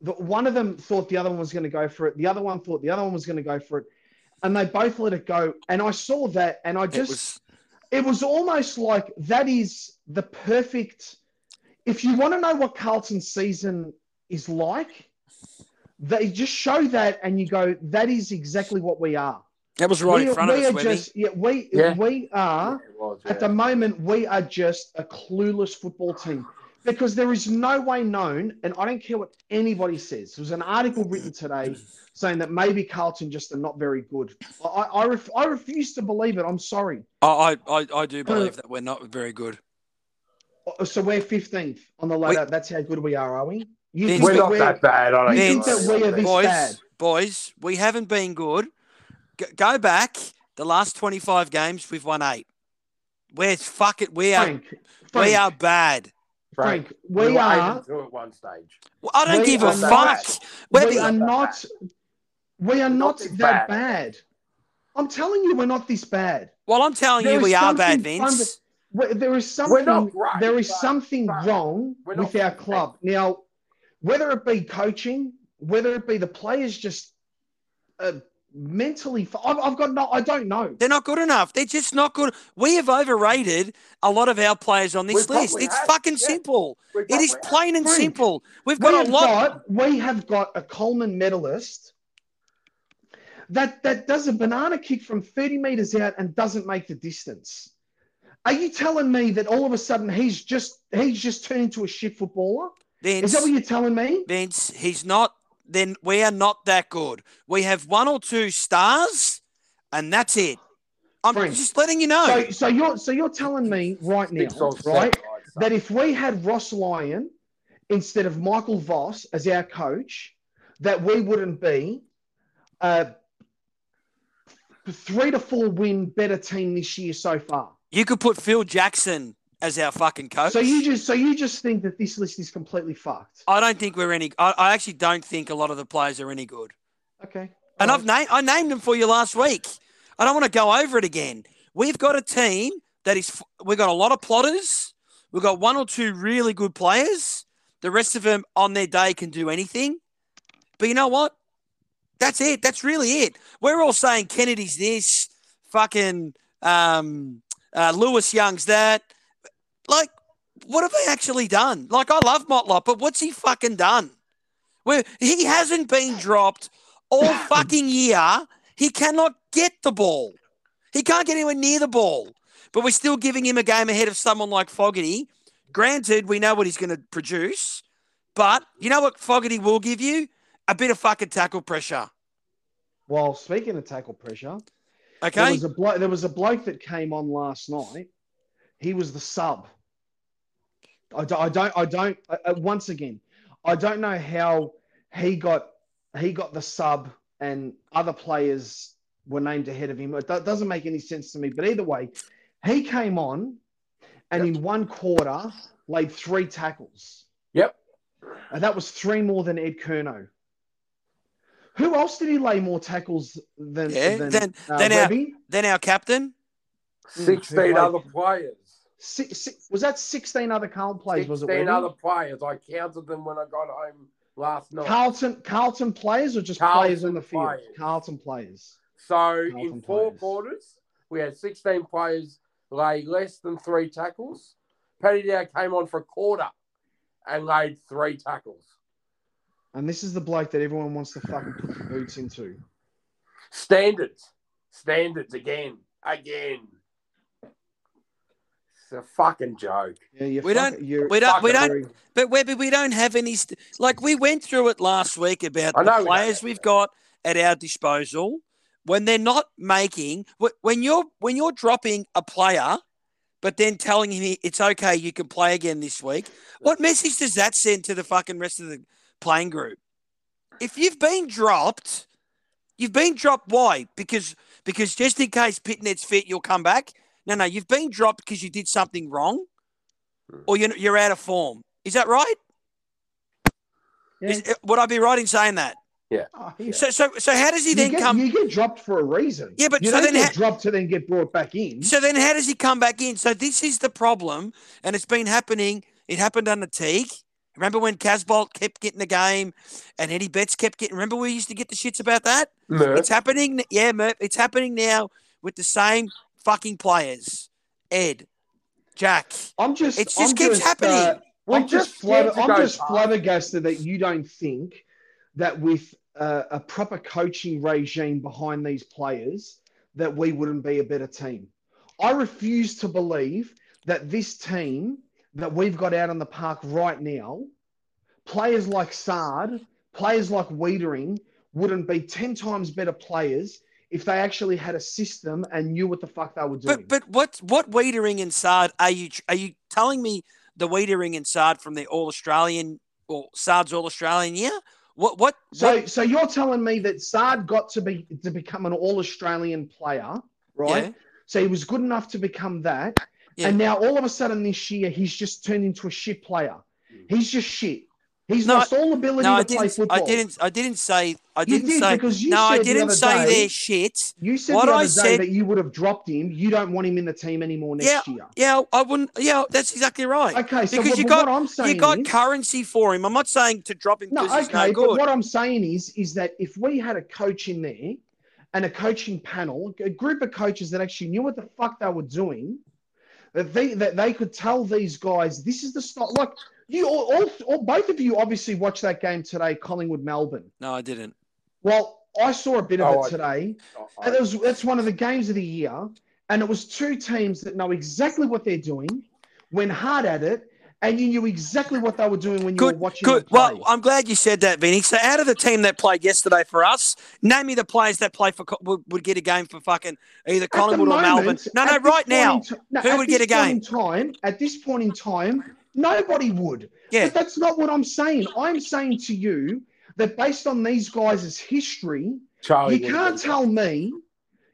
The, one of them thought the other one was going to go for it. The other one thought the other one was going to go for it, and they both let it go. And I saw that, and I It just was it was almost like that is the perfect. If you want to know what Carlton's season is like, they just show that, and you go, "That is exactly what we are." that was right we, in front of we us, are Webby. just, yeah, we Yeah. we are Yeah, it was, at the moment we are just a clueless football team because there is no way known, and I don't care what anybody says. There was an article written today saying that maybe Carlton just are not very good. I I, I, ref, I refuse to believe it. I'm sorry. I, I, I- I do believe that we're not very good. Uh, So we're 15th on the ladder. That's how good we are, are we? You think we're not we're- that bad. I don't you think think that we are this Boys, bad? boys, we haven't been good. G- go back the last 25 games, we've won eight. We're fuck it. We are, Frank, we are bad. Frank, we, we were are, able to at one stage. Well, I don't We give a fuck. not- Webby, we are not, we are We're not not that bad. bad. I'm telling you, we're not this bad. well, I'm telling there you, we are bad, Vince. Well, there is We're not something. great, there is something but wrong with our bad. club now. Whether it be coaching, whether it be the players just uh, mentally, I've, I've got no. I don't know. They're not good enough. They're just not good. We have overrated a lot of our players on this We list. It's have, fucking yeah. simple. We It is probably plain and Frank, simple. We've We got a lot. got. We have got a Coleman medalist. That, that does a banana kick from 30 meters out and doesn't make the distance. Are you telling me that all of a sudden he's just he's just turned into a shit footballer? Vince, Is that what you're telling me? Vince, he's not. Then we are not that good. We have one or two stars, and that's it. I'm Frank, just letting you know. So, so you're so you're telling me right now, Six right, I'd that if we had Ross Lyon instead of Michael Voss as our coach, that we wouldn't be a three to four win better team this year so far. you could put Phil Jackson as our fucking coach. So you just so you just think that this list is completely fucked. I don't think we're any. I, I actually don't think a lot of the players are any good. Okay. And All I've named I named them for you last week. I don't want to go over it again. We've got a team that is we've got a lot of plotters. We've got one or two really good players. The rest of them on their day can do anything. But you know what? That's it. That's really it. We're all saying Kennedy's this, fucking um, uh, Lewis Young's that. Like, what have they actually done? Like, I love Motlop, but what's he fucking done? Where he hasn't been dropped all <coughs> fucking year. He cannot get the ball. He can't get anywhere near the ball. But we're still giving him a game ahead of someone like Fogarty. Granted, we know what he's going to produce, but you know what Fogarty will give you? A bit of fucking tackle pressure. Well, speaking of tackle pressure, okay, there was a bloke. There was a bloke that came on last night. He was the sub. I don't. I don't. I don't uh, uh, once again, I don't know how he got he got the sub and other players were named ahead of him. It do- doesn't make any sense to me. But either way, he came on and in one quarter laid three tackles. Yep. And that was three more than Ed Curnow. Who else did he lay more tackles than Yeah, than, then- uh, then our- Webby? Then our captain. Mm, 16 other players. Six, six, was that 16 other Carlton players? Was it 16 other players. I counted them when I got home last night. Carlton Carlton players or just Carlton players on the field? players. Carlton players. so in four players. quarters, we had 16 players lay less than three tackles. Paddy Dow came on for a quarter and laid three tackles. And this is the bloke that everyone wants to fucking put the boots into. Standards. Standards again. Again. It's a fucking joke. Yeah, you We don't- You're, we don't- we Fucking don't- But Webby, we don't have any. St- like we went through it last week about I know the we players don't. we've got at our disposal. When they're not making, when you're when you're dropping a player, but then telling him it's okay, you can play again this week. What message does that send to the fucking rest of the playing group? If you've been dropped, you've been dropped. Why? Because because just in case Pittonet's fit, you'll come back. No, no, you've been dropped because you did something wrong, or you're you're out of form. Is that right? Yeah. Is, uh, would I be right in saying that? Oh, yeah. So, so, so how does he you, then get, come? you get dropped for a reason. Yeah, but you so don't then get ha- dropped to then get brought back in. So then, how does he come back in? So this is the problem, and it's been happening. It happened under Teague. Remember when Casboult kept getting the game, and Eddie Betts kept getting. Remember we used to get the shits about that. Murph. It's happening. Yeah, Murph. It's happening now with the same fucking players. Ed, Jack. I'm just. It just I'm keeps happening. Uh, We're I'm just, just flabber- I'm just flabbergasted that you don't think that with uh, a proper coaching regime behind these players, that we wouldn't be a better team. I refuse to believe that this team that we've got out on the park right now, players like Saad, players like Weitering, wouldn't be 10 times better players if they actually had a system and knew what the fuck they were doing. But but what what and Saad are you are you telling me the and Saad from the All Australian or Saad's All Australian year? What what So, what, so you're telling me that Saad got to be to become an All Australian player, right? Yeah. So he was good enough to become that, Yeah. and now all of a sudden this year he's just turned into a shit player. Mm. He's just shit. He's No, lost all ability No, to I play didn't. football. I didn't. I didn't say. I didn't did say. because you No, I didn't other say day- they're shit. You said What the I day said- that you would have dropped him. You don't want him in the team anymore next year. Yeah, I wouldn't. Yeah, that's exactly right. Okay, so Because but, you got- what I'm saying You got is, currency for him. I'm not saying to drop him No, okay, no but what I'm saying is, is that if we had a coach in there and a coaching panel, a group of coaches that actually knew what the fuck they were doing, that they that they could tell these guys, this is the style. Like you, all, all, all both of you obviously watched that game today, Collingwood Melbourne. no, I didn't. Well, I saw a bit of Oh, it I- today, oh, I- and it was that's one of the games of the year. and it was two teams that know exactly what they're doing, went hard at it, and you knew exactly what they were doing when you Good, were watching good. play. Well, I'm glad you said that, Vinny. So, out of the team that played yesterday for us, name me the players that play for would, would get a game for fucking either At the Collingwood or Melbourne. No, no, right now. in ti- no, who would get a game? in time, at this point in time, nobody would. Yeah, But that's not what I'm saying. I'm saying to you that based on these guys' history, Charlie. you can't tell me,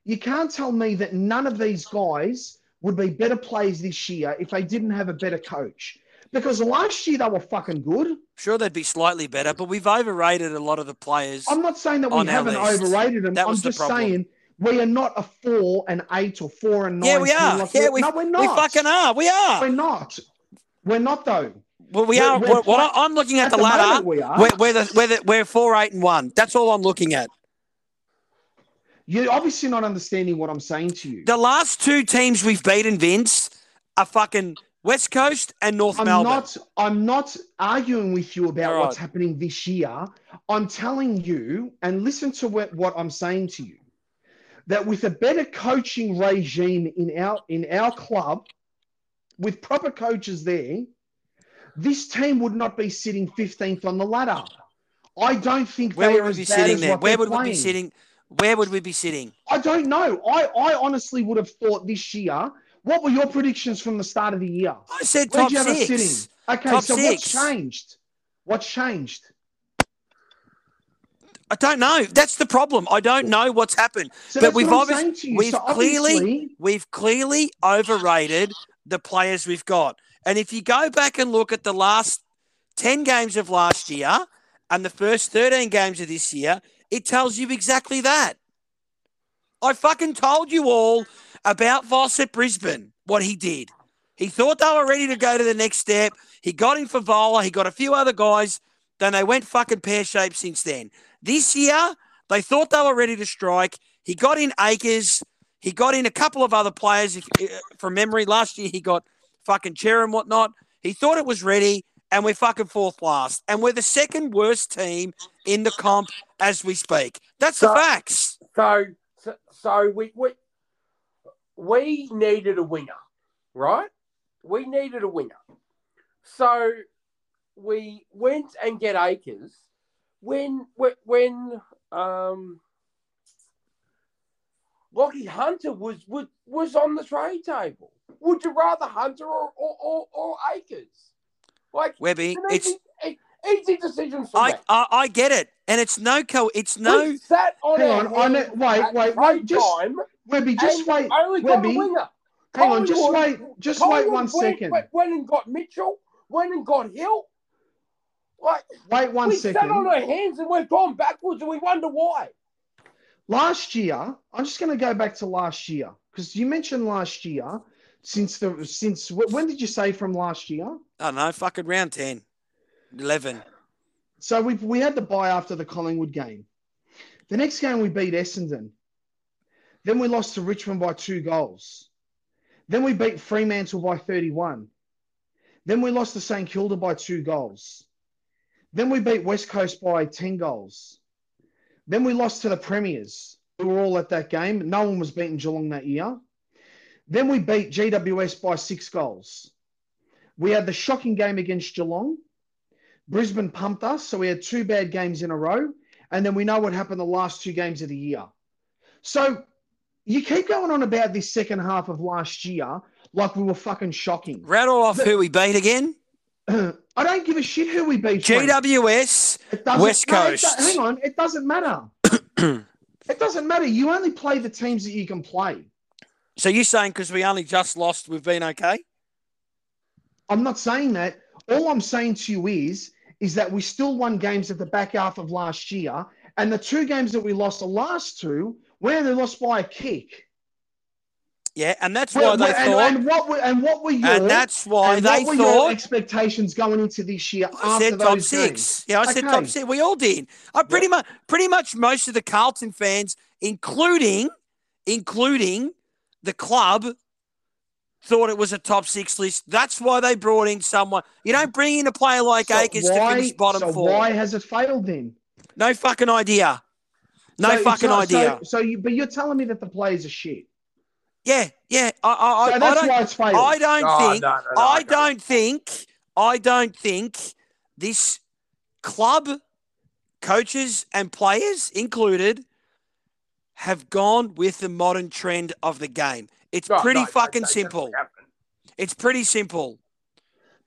you can't tell me that none of these guys would be better players this year if they didn't have a better coach. Because last year they were fucking good. sure they'd be slightly better, but we've overrated a lot of the players. I'm not saying that we haven't list. overrated them. That I'm just problem. saying we are not a four and eight or four and nine. yeah, we are. like Yeah, we- we, no, we're not. we fucking are. We are. We're not. We're not though. Well, we we're- are. we're I- I'm looking at, At the, the ladder. we are. We're, we're, the, we're, the, we're four, eight, and one. That's all I'm looking at. You're obviously not understanding what I'm saying to you. The last two teams we've beaten, Vince, are fucking West Coast and North I'm Melbourne. not. I'm not arguing with you about All what's happening this year. I'm telling you, and listen to what, what I'm saying to you, that with a better coaching regime in our in our club, with proper coaches there, this team would not be sitting 15th on the ladder. I don't think Where they would are we as be bad sitting as what Where they're we be playing. sitting? Where would we be sitting? I don't know. I, I honestly would have thought this year. What were your predictions from the start of the year? I said Where'd top you have six. sitting? Okay, Top so six. what's changed? What's changed? I don't know. That's the problem. I don't know what's happened. So But we've what I'm obvious- to you. we've So clearly- obviously- We've clearly overrated the players we've got. And if you go back and look at the last 10 games of last year and the first 13 games of this year, it tells you exactly that. I fucking told you all about Voss at Brisbane, what he did. He thought they were ready to go to the next step. He got in for Vola. He got a few other guys. Then they went fucking pear shaped since then. This year, they thought they were ready to strike. He got in Acres. He got in a couple of other players if, uh, from memory. Last year, he got fucking Cerra and whatnot. He thought it was ready, and we're fucking fourth last. And we're the second worst team in the comp as we speak. That's the facts. So, so, so we, we we needed a winger, right? We needed a winger. So we went and get Acres when when, when um Lachie Hunter was, was was on the trade table. Would you rather Hunter or or, or, or Acres? Like Webby, it's it's easy, easy decision for I. I I get it, and it's no co. It's no. We sat on Hang our on, I know- hands wait, wait, wait, just time Webby, just and wait. Only got Webby, a winger. Hang on, just wait. Just wait Collingwood one went, second. Went, went and got Mitchell. Went and got Hill. Like Wait one we sat on our hands and we've gone backwards, and we wonder why. Last year, I'm just going to go back to last year because you mentioned last year. Since the since when did you say from last year? I don't know. Fucking round 10, 11. So we we had the buy after the Collingwood game. The next game we beat Essendon. Then we lost to Richmond by two goals. Then we beat Fremantle by 31. Then we lost to St Kilda by two goals. Then we beat West Coast by 10 goals. Then we lost to the Premiers. We were all at that game. No one was beating Geelong that year. Then we beat GWS by six goals. We had the shocking game against Geelong. Brisbane pumped us, so we had two bad games in a row. And then we know what happened the last two games of the year. So you keep going on about this second half of last year like we were fucking shocking. Rattle off The- who we beat again. <clears throat> I don't give a shit who we beat. GWS. West no, Coast. hang on, it doesn't matter. <clears throat> it doesn't matter. You only play the teams that you can play. So you're saying because we only just lost, we've been okay? I'm not saying that. All I'm saying to you is, is that we still won games at the back half of last year, and the two games that we lost, the last two, we only lost by a kick. Yeah, and that's why Well, they and, thought, and what were and what were your and that's why and they what were your thought. expectations going into this year I after said top those six. games? Yeah, I said top six. We all did. I pretty much, pretty much, most of the Carlton fans, including, including the club, thought it was a top six list. That's why they brought in someone. You don't bring in a player like So Acres to finish bottom so four. why has it failed then? No fucking idea. No So- fucking so- idea. So, so you, but you're telling me that the players are shit. Yeah, yeah. I, I, So I, I that's don't. why it's failed. I don't Oh, think. no, no, no, I can't. don't think. I don't think this club, coaches and players included, have gone with the modern trend of the game. It's No, pretty no, fucking that simple. It's pretty simple.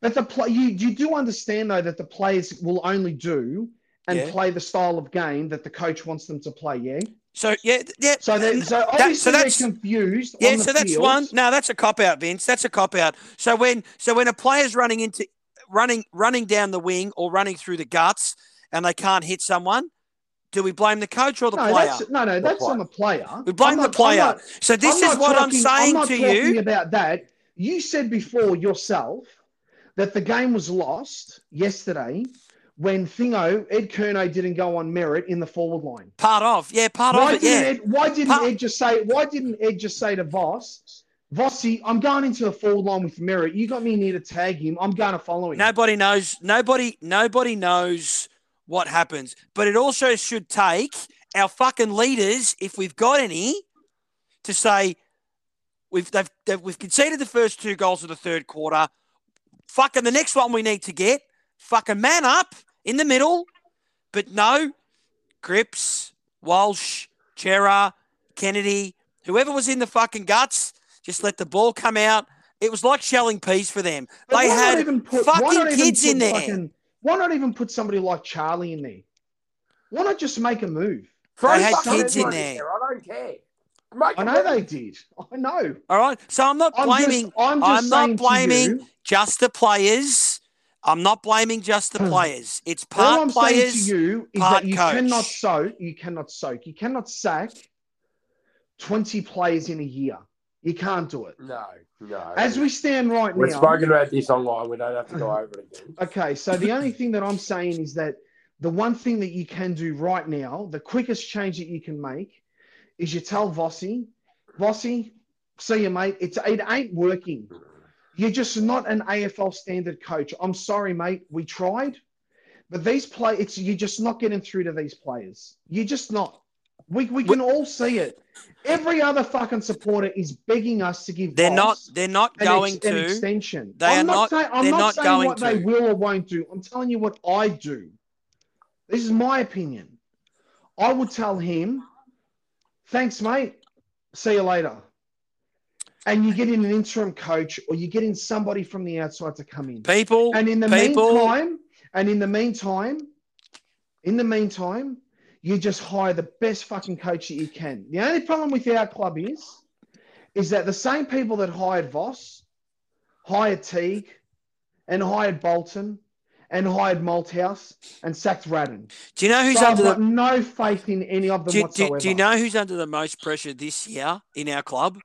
But the play, you you do understand though that the players will only do and Yeah. play the style of game that the coach wants them to play. Yeah. So yeah, yeah. So they so that- obviously so they're that's- confused. Yeah, on the so that's field. one. No, that's a cop out, Vince. That's a cop out. So when so when a player's running into running running down the wing or running through the guts and they can't hit someone, do we blame the coach or the No, player? no, no, that's on the player. We blame I'm the player. not- so this I'm is not what I'm talking- saying not to talking you. about that. You said before yourself that the game was lost yesterday when Thingo Ed Curnow didn't go on Merrett in the forward line. Part of, yeah, part Why of it, yeah. Ed, why didn't Part- Ed just say? Why didn't Ed just say to Voss, Vossi, I'm going into the forward line with Merrett. You got me near to tag him. I'm going to follow him. Nobody knows. Nobody. Nobody knows what happens. But it also should take our fucking leaders, if we've got any, to say we've they've, they've we've conceded the first two goals of the third quarter. Fucking the next one we need to get. Fucking man up in the middle. But no, Cripps, Walsh, Cerra, Kennedy, whoever was in the fucking guts, just let the ball come out. It was like shelling peas for them. But they had even put- fucking kids in there. fucking- why not even put somebody like Charlie in there? Why not just make a move? Throw They had kids in everyone there. I don't care. Make I know move. they did. I know. All right. So I'm not I'm blaming. just, I'm just I'm not blaming you, just the players. I'm not blaming just the <clears throat> players. It's all part I'm players. saying to you is part that you coach. cannot soak, you cannot soak, you cannot sack 20 players in a year. You can't do it. No, no. As we stand right now. We've now, spoken about this online. We don't have to go over it again. <laughs> Okay, so the only thing that I'm saying is that the one thing that you can do right now, the quickest change that you can make, is you tell Vossi, Vossi, see you, mate. It's it ain't working. You're just not an AFL standard coach. I'm sorry, mate. We tried, but these play, it's you're just not getting through to these players. You're just not. We we can all see it. Every other fucking supporter is begging us to give. They're not. They're not going ex- to. extension. They I'm are not- Saying, I'm they're not, saying going what they will or won't do. I'm telling you what I do. This is my opinion. I would tell him, "Thanks, mate. See you later." And you get in an interim coach, or you get in somebody from the outside to come in. People. And in the people- meantime, and in the meantime, in the meantime, you just hire the best fucking coach that you can. The only problem with our club is, is that the same people that hired Voss, hired Teague, and hired Bolton, and hired Malthouse, and sacked Ratten. do you know who's So I've under got the? no faith in any of them Do, do, whatsoever. do you know who's under the most pressure this year in our club?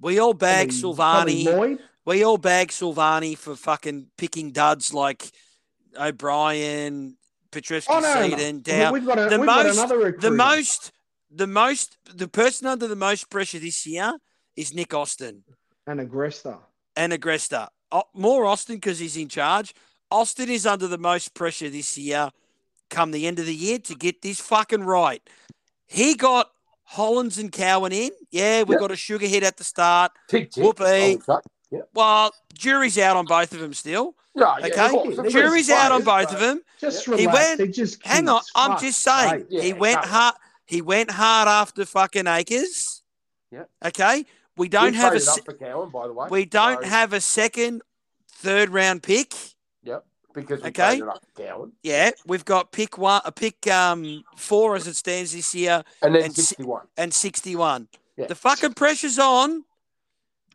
We all bag Probably- probably Silvagni. We all bag Silvagni for fucking picking duds like O'Brien, Petrescu, Oh no. Seaton, Dow. We've got, a, the we've got most- another The most, the most, the person under the most pressure this year is Nick Austin and Agresta. and Agresta. Oh, more Austin because he's in charge. Austin is under the most pressure this year, come the end of the year, to get this fucking right. He got Hollands and Cowan in. Yeah, we Yep. got a sugar hit at the start. Tick, tick. Whoopee. Yeah. Well, jury's out on both of them still. No, yeah, Okay, of course, jury's out on both of them. Just Yeah. relax. He went- just Hang on. I'm Fuck. just saying Yeah, he went on. hard. He went hard after fucking Acres. Yeah. Okay. We We don't have a se- up for Cowan, by the way. we don't So- have a second, third round pick. Because we okay. traded up Cowan, Yeah, we've got pick one, a pick um four as it stands this year, and then And si- sixty-one. and sixty one. Yeah. The fucking pressure's on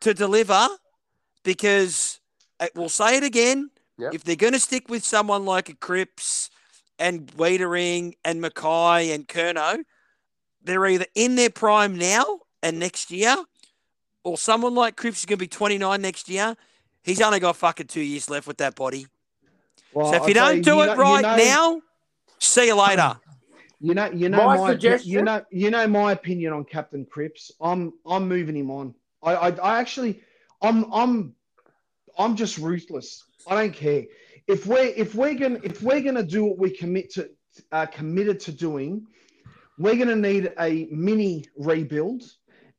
to deliver because uh, we'll say it again. Yep. If they're going to stick with someone like a Cripps and Weitering and McKay and Curnow, they're either in their prime now and next year, or someone like Cripps is going to be 29 next year. He's only got fucking two years left with that body. Well, so if I'll you don't do you it know- you right know- now, see you later. You know, you know My my, suggestion- you know, you know my opinion on Captain Cripps. I'm, I'm moving him on. I, I, I actually, I'm, I'm, I'm just ruthless. I don't care if we're, if we're gonna, if we're gonna do what we commit to, uh, committed to doing, we're gonna need a mini rebuild,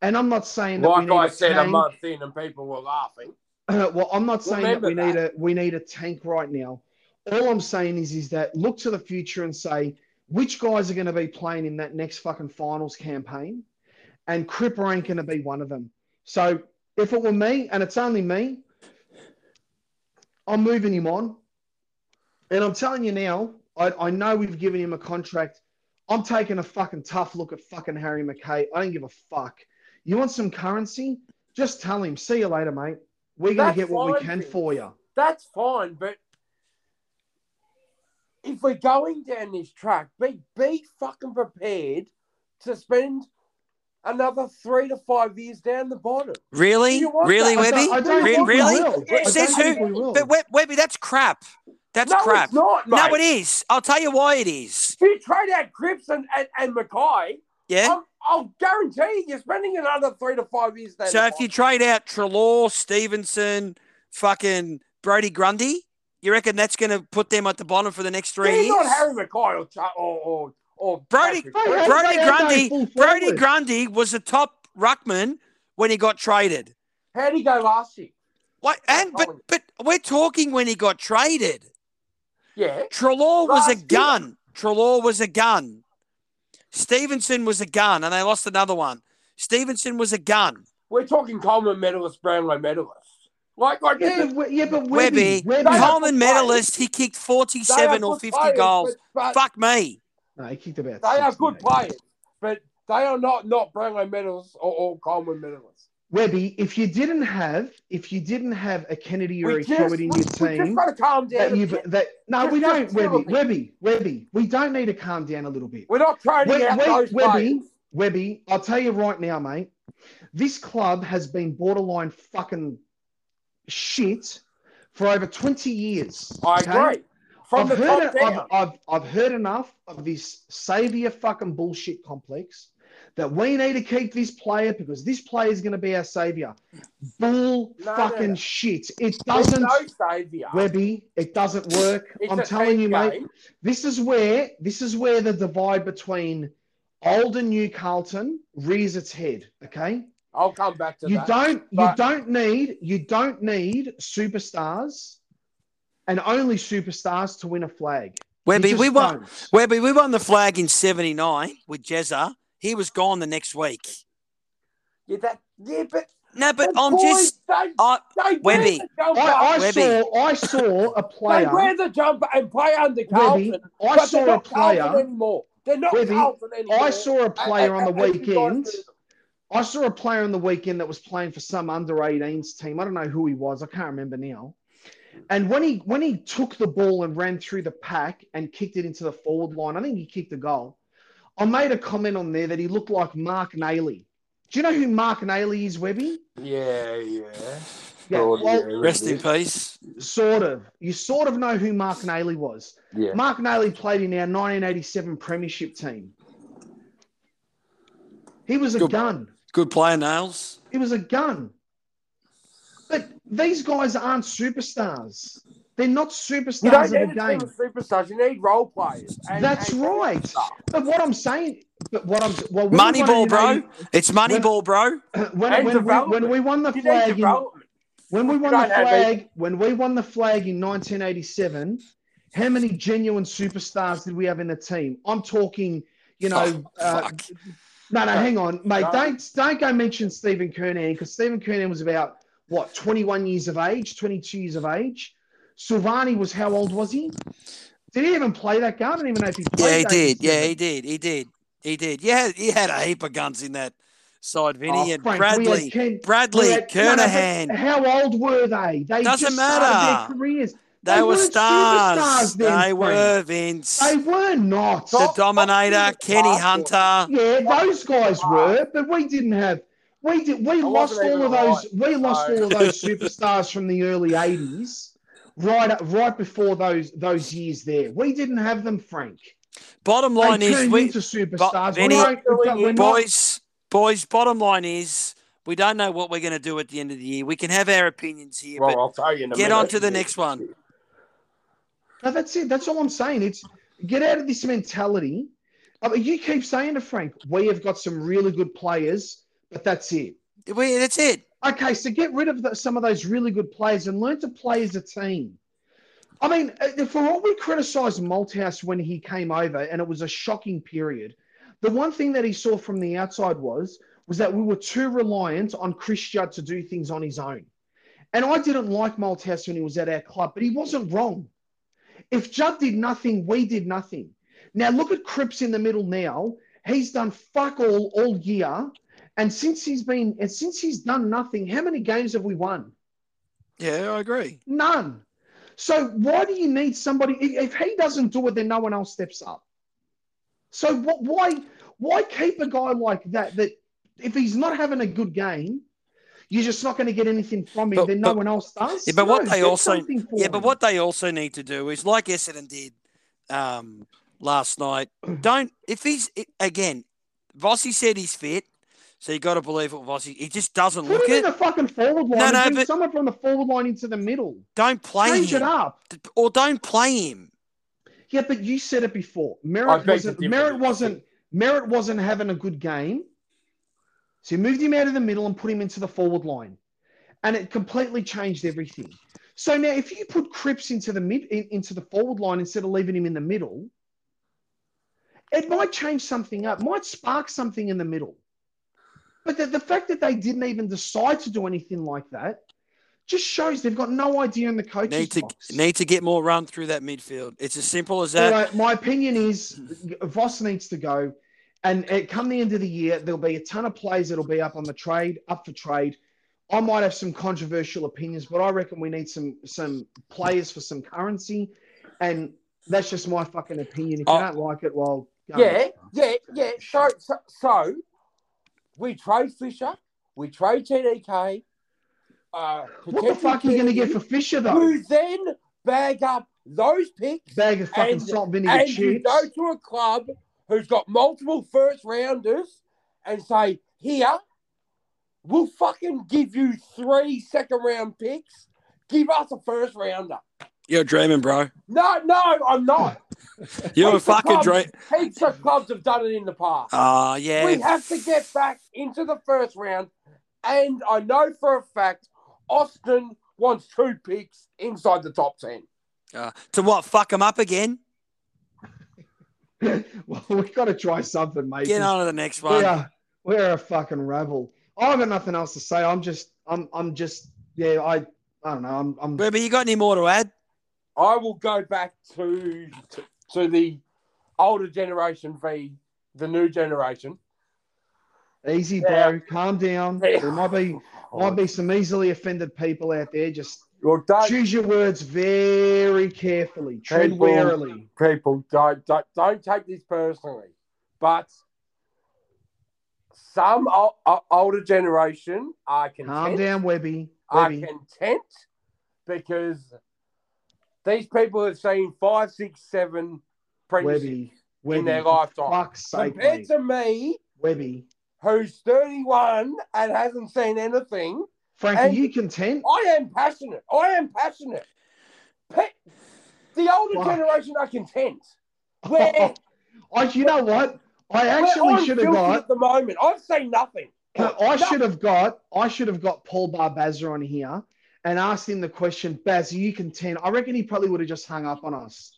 And I'm not saying that we Like need I a said a month in, and people were laughing. <laughs> well, I'm not saying that we Remember need a we need a tank right now. All I'm saying is is that look to the future and say which guys are going to be playing in that next fucking finals campaign, and Cripper ain't going to be one of them. So if it were me, and it's only me, I'm moving him on. And I'm telling you now, I, I know we've given him a contract. I'm taking a fucking tough look at fucking Harry McKay. I don't give a fuck. You want some currency? Just tell him, see you later, mate. We're going to get what we can for you. That's fine, but if we're going down this track, be be fucking prepared to spend another three to five years down the bottom. Really? Really, that? I Webby? don't, I don't Re- think we really? Says who? we. But Webby, that's crap. That's no, crap. it's not, mate. No, it is. I'll tell you why it is. If you trade out Cripps and, and, and McKay, Yeah. I'll, I'll guarantee you you're spending another three to five years down So if you trade out Treloar, Stephenson, fucking Brodie Grundy, you reckon that's going to put them at the bottom for the next three He's years? not Harry McKay or, or, or, or Brodie- Patrick Hey, Cripps. hey, Brodie Grundy, Brodie. Grundy was the top ruckman when he got traded. How did he go last year? What? And but but we're talking when he got traded. Yeah. Treloar was a Last year. gun. Treloar was a gun. Stephenson was a gun, and they lost another one. Stephenson was a gun. We're talking Coleman medalist, Brownlow medalist. Like, like Yeah, this. but, yeah, but Webby, Webby, Webby. Coleman medalist, he kicked 47 or 50 players, goals. But, but Fuck me. No, he kicked about. they are good mate. players, but they are not not Brownlow medalists or, or Coleman medalists. Webby, if you didn't have, if you didn't have a Kennedy or We a just, Hewitt in your just team, got to calm down. that you bit. that no, Just- we just don't, chill a Webby. Webby, Webby. We don't need to calm down a little bit. We're not trading Wait, out wait, those Webby, players. Webby, I'll tell you right now, mate. This club has been borderline fucking shit for over 20 years. I okay? agree. From I've the heard, top it- down. I've, I've, I've heard enough of this savior fucking bullshit complex that we need to keep this player because this player is going to be our savior. Bull No, fucking no. shit. It doesn't, no saviour. Webby. It doesn't work. It's I'm telling you, mate. game. This is where this is where the divide between old and new Carlton rears its head. Okay, I'll come back to you that. don't you don't need you don't need superstars and only superstars to win a flag. Webby, we won. don't. Webby, we won the flag in '79 with Jezza. He was gone the next week. Yeah, that, yeah, but No, but the I'm boys, just. They, I, they Webby. wear the jumper. I, I Webby. saw I saw a <laughs> they player. wear the jumper and play under Webby, I but saw they're a not Carlton player. anymore. They're not Webby, Carlton anymore. I saw a player on the And- and- and I saw a player on the weekend that was playing for some under 18s team. I don't know who he was. I can't remember now. And when he when he took the ball and ran through the pack and kicked it into the forward line, I think he kicked a goal. I made a comment on there that he looked like Mark Naley. Do you know who Mark Naley is, Webby? Yeah, yeah. Yeah, well, yeah, rest in peace. Sort of. You sort of know who Mark Naley was. Yeah. Mark Nayley played in our 1987 Premiership team. He was a Good. gun. Good player, Nails. It was a gun. But these guys aren't superstars. They're not superstars don't of the game. superstars. You need role players. And- That's and- right. But what I'm saying, but what I'm well, when Moneyball, bro. 80 It's money ball, bro. <clears throat> When, And when, we, when we won the You flag, in, when we You won the don't flag, when we won the flag in 1987, how many genuine superstars did we have in the team? I'm talking, you know, Oh, uh, No, no, hang on, mate. No. Don't don't go mention Stephen Kernahan because Stephen Kernahan was about what 21 years of age, 22 years of age. Silvagni was how old was he? Did he even play that game? I don't even know if he played. Yeah, he did. season. Yeah, he did. He did. He did. Yeah, he had a heap of guns in that side, Vinny. Oh, had Frank, Bradley, Ken- Bradley, had- no, no, how old were they? They Doesn't matter. their careers. They, they were weren't stars. superstars then, they were Vince. They were not. the Top- Dominator, top Kenny. Hunter. Yeah, those guys were, but we didn't have. We did. We I lost all of even those. We lost so- all of those <laughs> superstars from the early '80s, right, right before those those years. There, we didn't have them, Frank. Bottom They line is, turned we, into superstars. Vinny- we don't, we don't- we're boys, boys. Bottom line is, we don't know what we're going to do at the end of the year. We can have our opinions here, Well, but I'll tell you in a get minute. on to the next one. No, that's it. That's all I'm saying. It's get out of this mentality. I mean, you keep saying to Frank, we have got some really good players, but that's it. We, that's it. Okay, so get rid of the, some of those really good players and learn to play as a team. I mean, uh, for all we criticised Malthouse when he came over, and it was a shocking period, the one thing that he saw from the outside was was that we were too reliant on Chris Judd to do things on his own. And I didn't like Malthouse when he was at our club, but he wasn't wrong. If Judd did nothing, we did nothing. Now look at Cripps in the middle now. He's done fuck all all year. And since he's been and since he's done nothing, how many games have we won? Yeah, I agree. None. So why do you need somebody if he doesn't do it, then no one else steps up? So what, why why keep a guy like that that if he's not having a good game, you're just not going to get anything from him. But- then no but- one else does. Yeah, but what they also something for yeah, but what they also need to do is like Essendon did um, last night. <clears throat> Don't if he's again, Vossi said he's fit, so you got to believe what Vossi. He just doesn't Put look him in it. the fucking forward line. No, no, bring but- someone from the forward line into the middle. Don't play Change it him, up. or don't play him. Yeah, but you said it before. I Merrett wasn't. to differ. Merrett wasn't. Merrett wasn't having a good game, so he moved him out of the middle and put him into the forward line, and it completely changed everything. So now, if you put Cripps into the mid in, into the forward line instead of leaving him in the middle, it might change something up. Might spark something in the middle. But the, the fact that they didn't even decide to do anything like that just shows they've got no idea in the coaches Need to box. need to get more run through that midfield. It's as simple as that. my opinion is Voss needs to go. And at come the end of the year, there'll be a ton of players that'll be up on the trade, up for trade. I might have some controversial opinions, but I reckon we need some some players for some currency. And that's just my fucking opinion. If you Oh. don't like it, well, Yeah, yeah, yeah. So, so, so we trade Fisher, we trade TDK. Uh, What the fuck are you going to get for Fisher, though? You then bag up those picks Bag of fucking And- salt vinegar and you go to a club who's got multiple first rounders and say, here, we'll fucking give you three second round picks. Give us a first rounder. You're dreaming, bro. No, no, I'm not. <laughs> You're a Heaps of fucking clubs- dream. Heaps of clubs have done it in the past. Ah, yeah. We have to get back into the first round. And I know for a fact Austin wants two picks inside the top 10. Uh, to what? Fuck him up again? <laughs> well, we've got to try something, mate. Get on to the next We one. are, we're a fucking rabble. I've got nothing else to say. I'm just, I'm, I'm just, yeah, I, I don't know. I'm, I'm But you got any more to add? I will go back to to, to the older generation v the new generation. easy, bro. Yeah. Calm down. Yeah. There might be, might be some easily offended people out there. Just Look, don't, choose your words very carefully. Tread People- warily. people don't, don't don't take this personally, but some o- o- older generation are content. Calm down, Webby. Are Webby. content because these people have seen five, six, seven premierships Webby. Webby. in their lifetime. Fuck's sake, Compared mate. to me, Webby. who's 31 and hasn't seen anything, Frank, And- are you content? I am passionate. I am passionate. Pe- the older Fuck. generation are content. <laughs> Where, I, you know what? I actually should have got. at the moment. I've seen nothing. <clears throat> I should have got I should have got Paul Barbazza on here and asked him the question, Baz, are you content? I reckon he probably would have just hung up on us.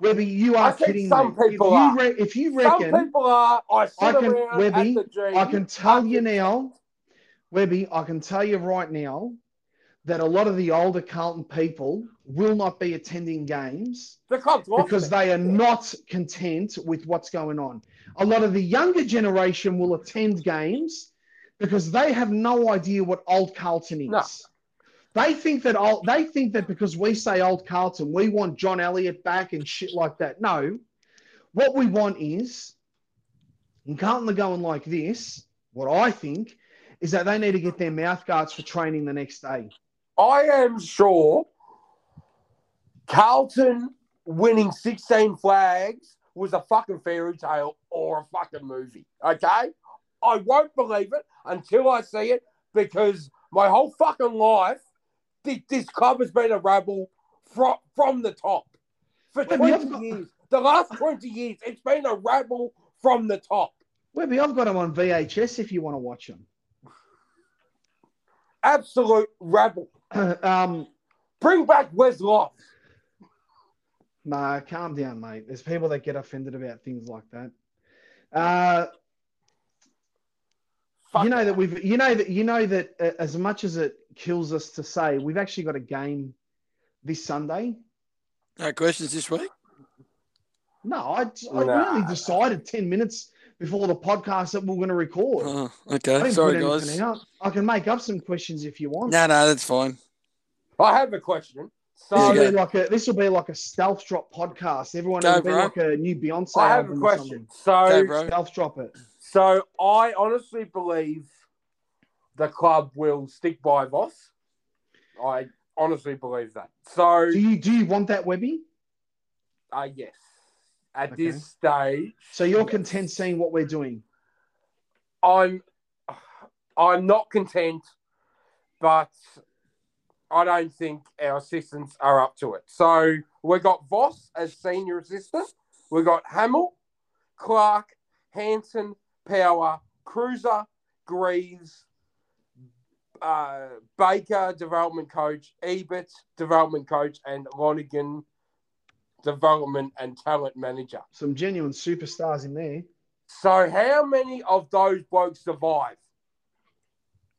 Webby, you are kidding some me. people if you, re- if you Some reckon, people are. I I can- Webby, at the G. I can tell you now, Webby, I can tell you right now that a lot of the older Carlton people will not be attending games The because they are not content with what's going on. A lot of the younger generation will attend games because they have no idea what old Carlton is. No. They think that old, they think that because we say old Carlton, we want John Elliott back and shit like that. No, what we want is, and Carlton are going like this. What I think is that they need to get their mouth guards for training the next day. I am sure Carlton winning 16 flags was a fucking fairy tale or a fucking movie. Okay? I won't believe it until I see it because my whole fucking life, this club has been a rabble from, from the top. For 20 have got- years, the last 20 years, it's been a rabble from the top. Webby, I've got them on VHS if you want to watch them. Absolute rabble. <clears throat> um, Bring back Wes Lofts. nah, calm down, mate. There's people that get offended about things like that. Uh, Fuck you know it. that we've, you know that, you know that uh, as much as it kills us to say, we've actually got a game this Sunday. No questions this week. No, I, I Nah. really decided 10 minutes before the podcast that we're going to record. Oh, okay. Sorry, guys. out. I can make up some questions if you want. No, no, that's fine. I have a question. This So will be like a this will be like a stealth drop podcast. Everyone will be bro. like a new Beyonce I have a album or question. So Okay. Stealth drop it. So I honestly believe the club will stick by Voss. I honestly believe that. So Do you do you want that Webby? uh, yes, at Okay. this stage, So you're content seeing what we're doing? I'm I'm not content, but I don't think our assistants are up to it. So we've got Voss as senior assistant. We've got Hamill, Clark, Hanson, Power, Cruiser, Greaves, uh, Baker, development coach, Ebert, development coach, and Lonigan, development and talent manager. Some genuine superstars in there. So, how many of those blokes survive?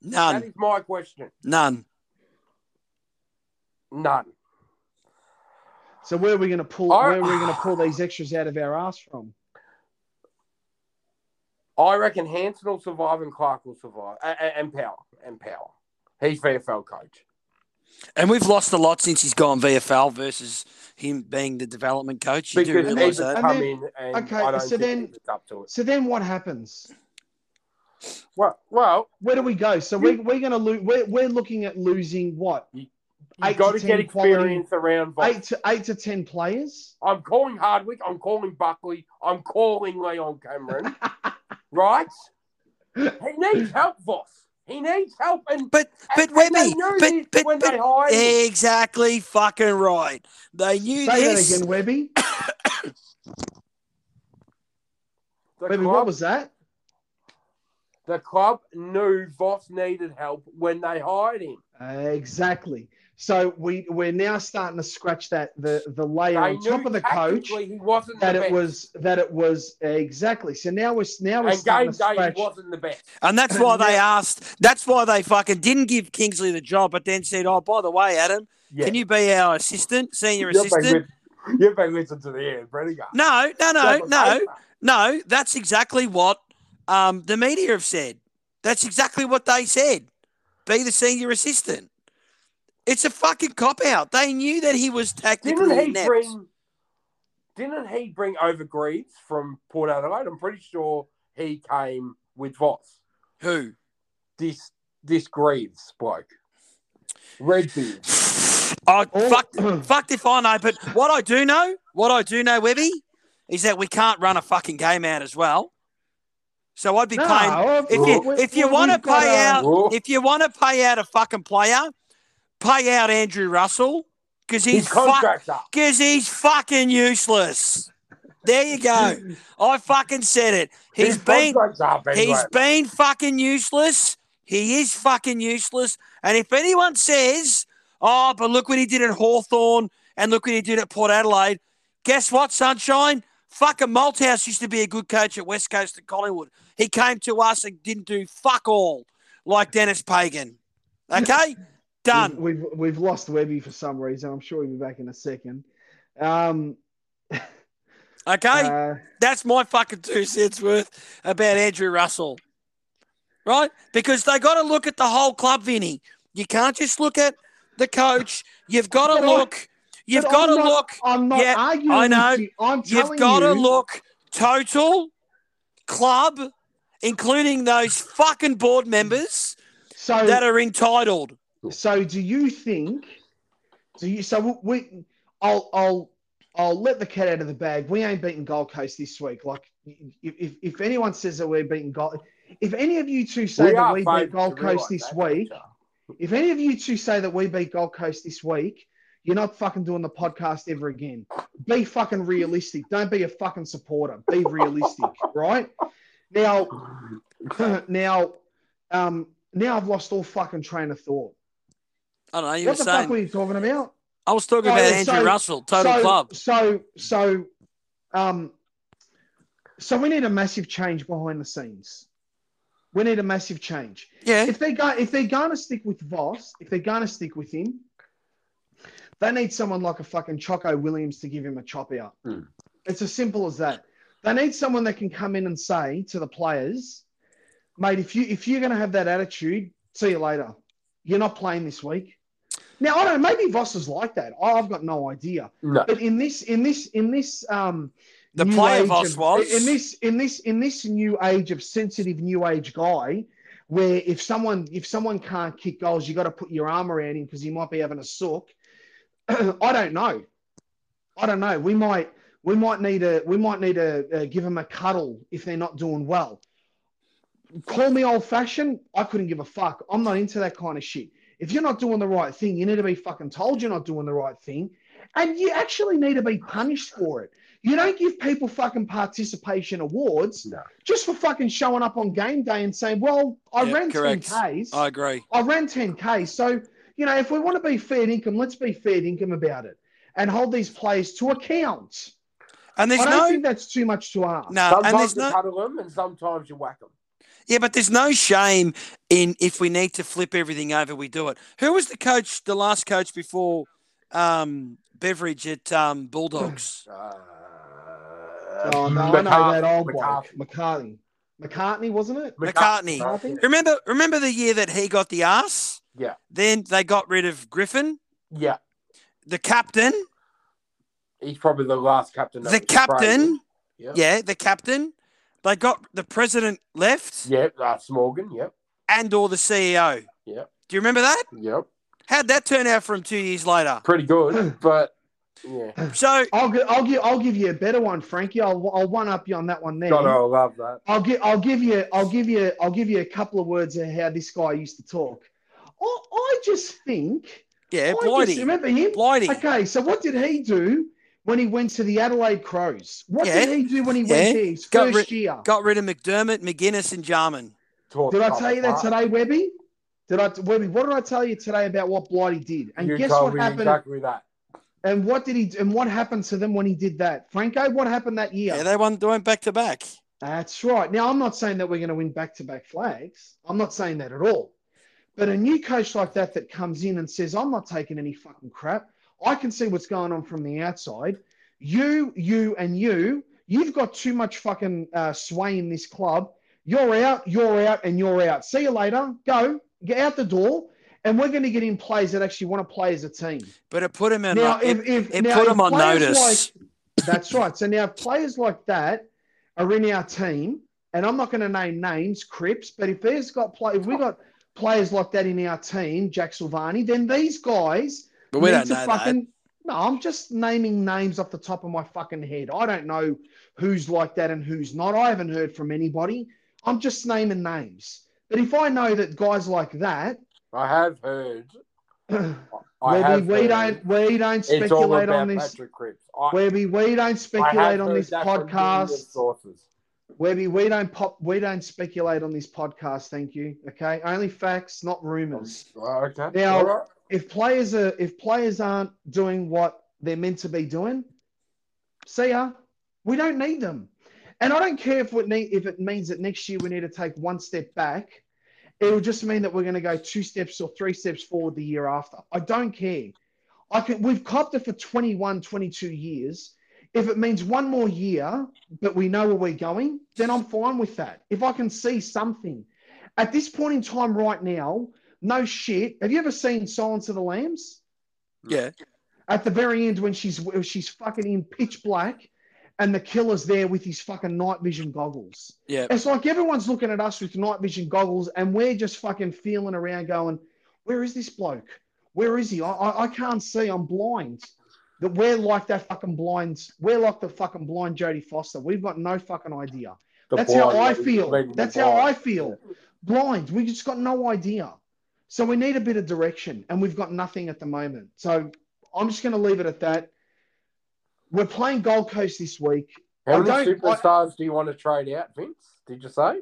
None. is my question. None. None. So where are we going to pull? I- Where are we going to pull these extras out of our ass from? I reckon Hanson will survive and Clark will survive, and, and, and Power, and Power. He's VFL coach. And we've lost a lot since he's gone VFL versus him being the development coach. You do Because realise Ebert's that? And come then- in, and okay, I don't so think then- up to it. So then what happens? Well, well, Where do we go? So we, we're going to lose. We're, we're looking at losing what you Eight got to to get 10 quality- around. Voss. eight to eight to ten players. I'm calling Hardwick. I'm calling Buckley. I'm calling Leon Cameron. <laughs> right? He needs help, Voss. He needs help, and But but and- and they Webby, knew but but, when but they hired him. exactly fucking right. They knew Say this. that again, Webby. <coughs> The Webby, club what was that? The club knew Voss needed help when they hired him. exactly. So we we're now starting to scratch that the the layer They on top of the coach he wasn't that the it best. was that it was exactly. So now we're now we're and starting game to day scratch. he wasn't the best. And that's why they asked. That's why they fucking didn't give Kingsley the job, but then said, "Oh, by the way, Adam, Yeah. can you be our assistant, senior You've been, assistant?" li- you've been listening to the end, Brennan. No, no, no, no, no. That's exactly what um, the media have said. That's exactly what they said. Be the senior assistant. It's a fucking cop out. They knew that he was tactically Didn't he inept. bring? Didn't he bring over Greaves from Port Adelaide? I'm pretty sure he came with Voss. Who? This this Greaves bloke, Redbeard. Oh, Oh. fucked, fucked if I know. But what I do know, what I do know, Webby, is that we can't run a fucking game out as well. So I'd be No, paying. If you if you want to pay out, if you want to pay out a fucking player, pay out Andrew Russell because he's His fuck, contract's up. because he's fucking useless. There you go. <laughs> I fucking said it. He's His been up anyway. He's been fucking useless. He is fucking useless. And if anyone says, oh, but look what he did at Hawthorn and look what he did at Port Adelaide, guess what, Sunshine? Fucking Malthouse used to be a good coach at West Coast and Collingwood. He came to us and didn't do fuck all like Denis Pagan. Okay? Done. We've, we've we've lost Webby for some reason. I'm sure he'll be back in a second. Um, <laughs> Okay? uh, That's my fucking two cents worth about Andrew Russell. Right? Because they got to look at the whole club, Vinny. You can't just look at the coach. You've got to look. You've got to look. I'm not Yeah, arguing. I know. You. I'm You've got to you, look total club, including those fucking board members So that are entitled. So do you think? Do you? So we, I'll, I'll, I'll let the cat out of the bag. We ain't beating Gold Coast this week. Like, if, if, if anyone says that we're beating Gold, if any of you two say We that we beat Gold Coast this week, don't if any of you two say that we beat Gold Coast this week, you're not fucking doing the podcast ever again. Be fucking realistic. Don't be a fucking supporter. Be realistic, <laughs> right? Now, <clears throat> now, um, now I've lost all fucking train of thought. I don't know. You what were the saying. fuck were you talking about? I was talking Oh, about Andrew so- Russell, total so, club. So, so, um, so we need a massive change behind the scenes. We need a massive change. Yeah. If they go, if they're going to stick with Voss, if they're going to stick with him, they need someone like a fucking Choco Williams to give him a chop out. Hmm. It's as simple as that. They need someone that can come in and say to the players, "Mate, if you if you're going to have that attitude, see you later. You're not playing this week." Now I don't. know, Maybe Voss is like that. I've got no idea. No. But in this, in this, in this, um, The player Voss of- was. in this, in this, in this new age of sensitive new age guy, where if someone if someone can't kick goals, you got to put your arm around him because he might be having a sook. <clears throat> I don't know. I don't know. We might we might need a we might need to uh, give them a cuddle if they're not doing well. Call me old fashioned. I couldn't give a fuck. I'm not into that kind of shit. If you're not doing the right thing, you need to be fucking told you're not doing the right thing, and you actually need to be punished for it. You don't give people fucking participation awards No. just for fucking showing up on game day and saying, "Well, I Yeah, ran correct. 10 Ks. I agree. I ran 10Ks. So, you know, if we want to be fair income, let's be fair income about it and hold these players to account. And there's I don't no think that's too much to ask. no, and Sometimes there's you no cuddle them and sometimes you whack them. Yeah, but there's no shame in if we need to flip everything over, we do it. Who was the coach, the last coach before um, Beveridge at um, Bulldogs? <clears throat> Uh, Oh, no, I know that old bloke. McCarthy. McCartney. McCartney, wasn't it? McCartney. McCarthy? remember, remember the year that he got the ass. Yeah. Then they got rid of Griffen, Yeah. the captain, He's probably the last captain. that the captain. Yeah. Yeah, the captain. They got the president left Yep. That's Morgan. Yep. and or the CEO. Yep. Do you remember that? Yep. How'd that turn out from two years later? Pretty good, <clears throat> but yeah. So I'll, gi- I'll, give, I'll give you a better one, Frankie. I'll, I'll one up you on that one there. God, I love that. I'll give I'll give you I'll give you I'll give you a couple of words of how this guy used to talk. I, I just think yeah, I just, Blighty. remember him? Blighty. Okay, so what did he do when he went to the Adelaide Crows? What Yeah. did he do when he Yeah. went there his Got first rid- year? Got rid of McDermott, McGuinness, and Jarman. Did I tell you that apart. today, Webby? Did I Webby? What did I tell you today about what Blighty did? And you guess told what me happened? exactly that. And what did he? And what happened to them when he did that? Franco, what happened that year? Yeah, they won. They went back to back. That's right. Now, I'm not saying that we're going to win back to back flags. I'm not saying that at all. But a new coach like that that comes in and says, I'm not taking any fucking crap. I can see what's going on from the outside. You, you, and you, you've got too much fucking uh, sway in this club. You're out, you're out, and you're out. See you later. Go, get out the door. And we're going to get in players that actually want to play as a team. But it put him in. Now, if, if, it now, put him on notice. like- that's right. So now, players like that are in our team, and I'm not going to name names, Cripps, but if there's got play, if we got players like that in our team, Jack Silvagni, then these guys but we need don't know fucking. No, I'm just naming names off the top of my fucking head. I don't know who's like that and who's not. I haven't heard from anybody. I'm just naming names. But if I know that guys like that, I have heard. <clears throat> I Webby, have we heard don't we don't speculate on this. Patrick I, Webby, we don't speculate on this podcast. sources. Webby, we don't pop, we don't speculate on this podcast. Thank you. Okay, only facts, not rumors. Oh, Okay. Now- All right. If players are, if players aren't doing what they're meant to be doing, see ya. We don't need them, and I don't care if it need, if it means that next year we need to take one step back. It will just mean that we're going to go two steps or three steps forward the year after. I don't care. I can. We've copped it for 21, 22 years. If it means one more year, but we know where we're going, then I'm fine with that. If I can see something. At this point in time, right now, no shit. Have you ever seen Silence of the Lambs? Yeah. At the very end, when she's she's fucking in pitch black, and the killer's there with his fucking night vision goggles. Yeah. It's like everyone's looking at us with night vision goggles, and we're just fucking feeling around, going, "Where is this bloke? Where is he? I, I, I can't see. I'm blind." That we're like that fucking blind. We're like the fucking blind Jodie Foster. We've got no fucking idea. The That's how I feel. That's how I feel. Blind. We just got no idea. So we need a bit of direction, and we've got nothing at the moment. So I'm just going to leave it at that. We're playing Gold Coast this week. How many don't- I- superstars do you want to trade out, Vince? Did you say?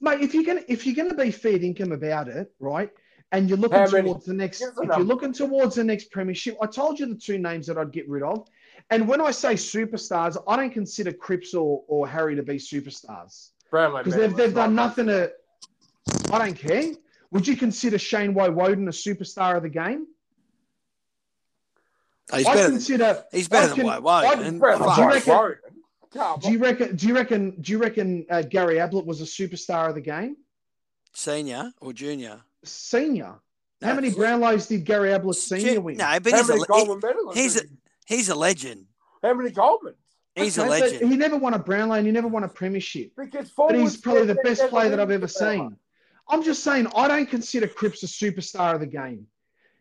Mate, if you're gonna if you're gonna be fair income about it, right? And you're looking How many? towards the next if you're looking towards the next premiership, I told you the two names that I'd get rid of. And when I say superstars, I don't consider Cripps or, or Harry to be superstars. Because they've, they've done nothing to I don't care. Would you consider Shane Woewodin a superstar of the game? He's I better. Than, consider he's better I than can- White White. I'd- and Brownlow Do you reckon- Woden. Do you reckon do you reckon do you reckon uh, Gary Ablett was a superstar of the game? Senior or junior? Senior. How many he's- Brownlows did Gary Ablett senior Ju- win? No, but How he's a, many le- Coleman he's a- he's a legend. How many Colemans? He's Okay, a legend. He never won a Brownlow and he never won a premiership. Because But he's probably the best player that I've ever the Brownlow. seen. I'm just saying, I don't consider Cripps a superstar of the game.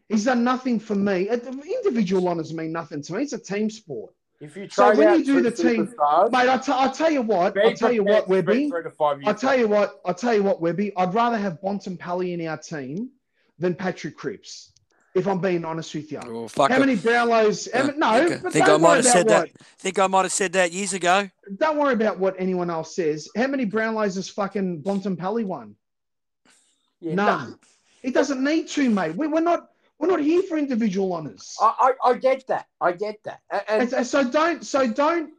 He's done nothing for me. Uh, Individual honours mean nothing to me. It's a team sport. If you So when out you do the team- Mate, I t- I'll tell you what. I'll tell you what, to spend Webby. three to five years I'll tell you what. I'll tell you what, Webby. I'd rather have Bontempelli in our team than Patrick Cripps, if I'm being honest with you. Oh, fuck How it. many Brownlows? how Yeah, many- no, think- but think don't I might worry have about said that. think I might have said that years ago. Don't worry about what anyone else says. How many Brownlows has fucking Bontempelli won? Yeah, None. He doesn't need to, mate. We, we're not. We're not here for individual honours. I, I, I get that. I get that. And, And, and so don't. So don't.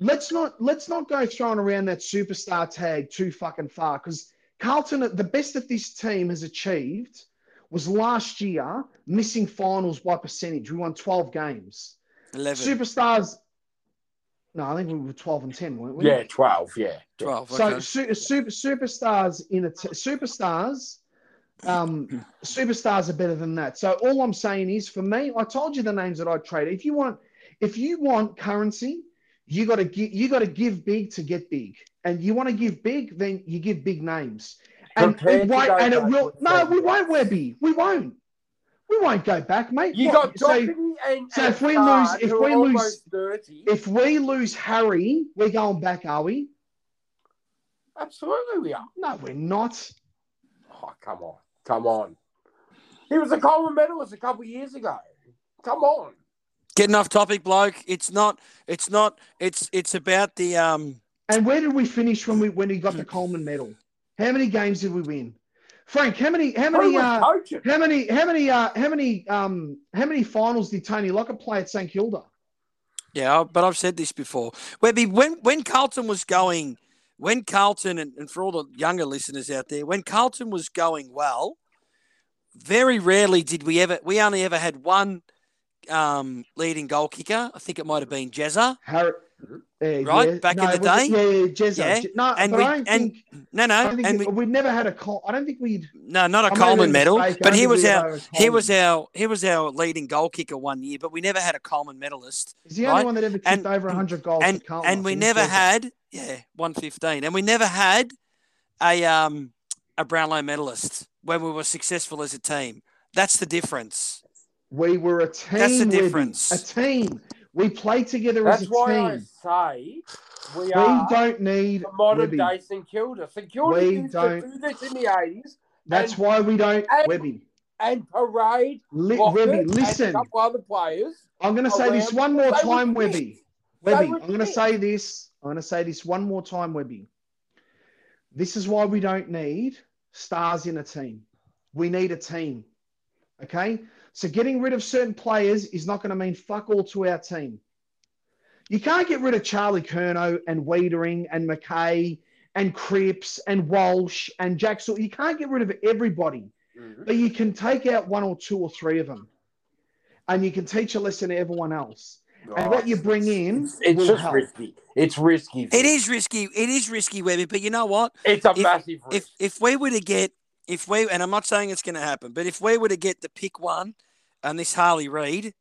Let's not. Let's not go throwing around that superstar tag too fucking far. Because Carlton, the best that this team has achieved was last year missing finals by percentage. We won twelve games. Eleven. Superstars. No, I think we were twelve and ten, weren't we? yeah, 12, yeah. 12. So okay. su- super superstars in a t- superstars, um, superstars are better than that. So all I'm saying is, for me, I told you the names that I trade. If you want, if you want currency, you got to give you got to give big to get big, and you want to give big, then you give big names. And Prepared it won't, and it will. No, we won't, Webby. We won't. We won't go back, mate. You What- got so and, so and if we lose- if we lose- 30. if we lose Harry, we're going back, are we? Absolutely, we are. No, we're not. Oh, come on. Come on. He was a Coleman medalist a couple of years ago. Come on. Getting off topic, bloke. It's not. It's not. It's it's about the um. And where did we finish when we when he got the Coleman medal? How many games did we win? Frank, how many how many uh, how many how many uh, how many um how many finals did Tony Lockett play at St Kilda? Yeah, but I've said this before. Webby, when when Carlton was going, when Carlton and, and for all the younger listeners out there, when Carlton was going well, very rarely did we ever. We only ever had one um, leading goal kicker. I think it might have been Jezza. Harry, yeah, Right, yeah. back in the day? Yeah, Jezza. Yeah, No, and we- and- think, No, no, and we, we, never had a Col- I don't think we'd. no, not a I Coleman medal, mistaken. I but he was our ever had a he was our he was our leading goal kicker one year, but we never had a Coleman medalist. He's the only one that ever kicked And- over hundred goals. and and we never had yeah one fifteen, and we never had a um a Brownlow medalist when we were successful as a team. That's the difference. We were a team. That's the difference. A team. We play together That's as a why team. I say we We are don't need the modern Webby. day St Kilda. St Kilda We used don't- to do this in the 80s That's and- why we don't. and- Webby, and parade Li- Webby, and a listen. couple other players. I'm going to say this one more time. Webby. Webby, I'm going to say this. I'm going to say this one more time, Webby. This is why we don't need stars in a team. We need a team. Okay? So getting rid of certain players is not going to mean fuck all to our team. You can't get rid of Charlie Curnow and Weitering and McKay and Cripps and Walsh and Jackson. You can't get rid of everybody. Mhm. but you can take out one or two or three of them, and you can teach a lesson to everyone else. And what you bring in It's, it's will just help. risky. It's risky. It is risky. It is risky, Webby. But you know what? It's a if- massive If if we were to get if we and I'm not saying it's going to happen, but if we were to get the pick one and this Harley Reid,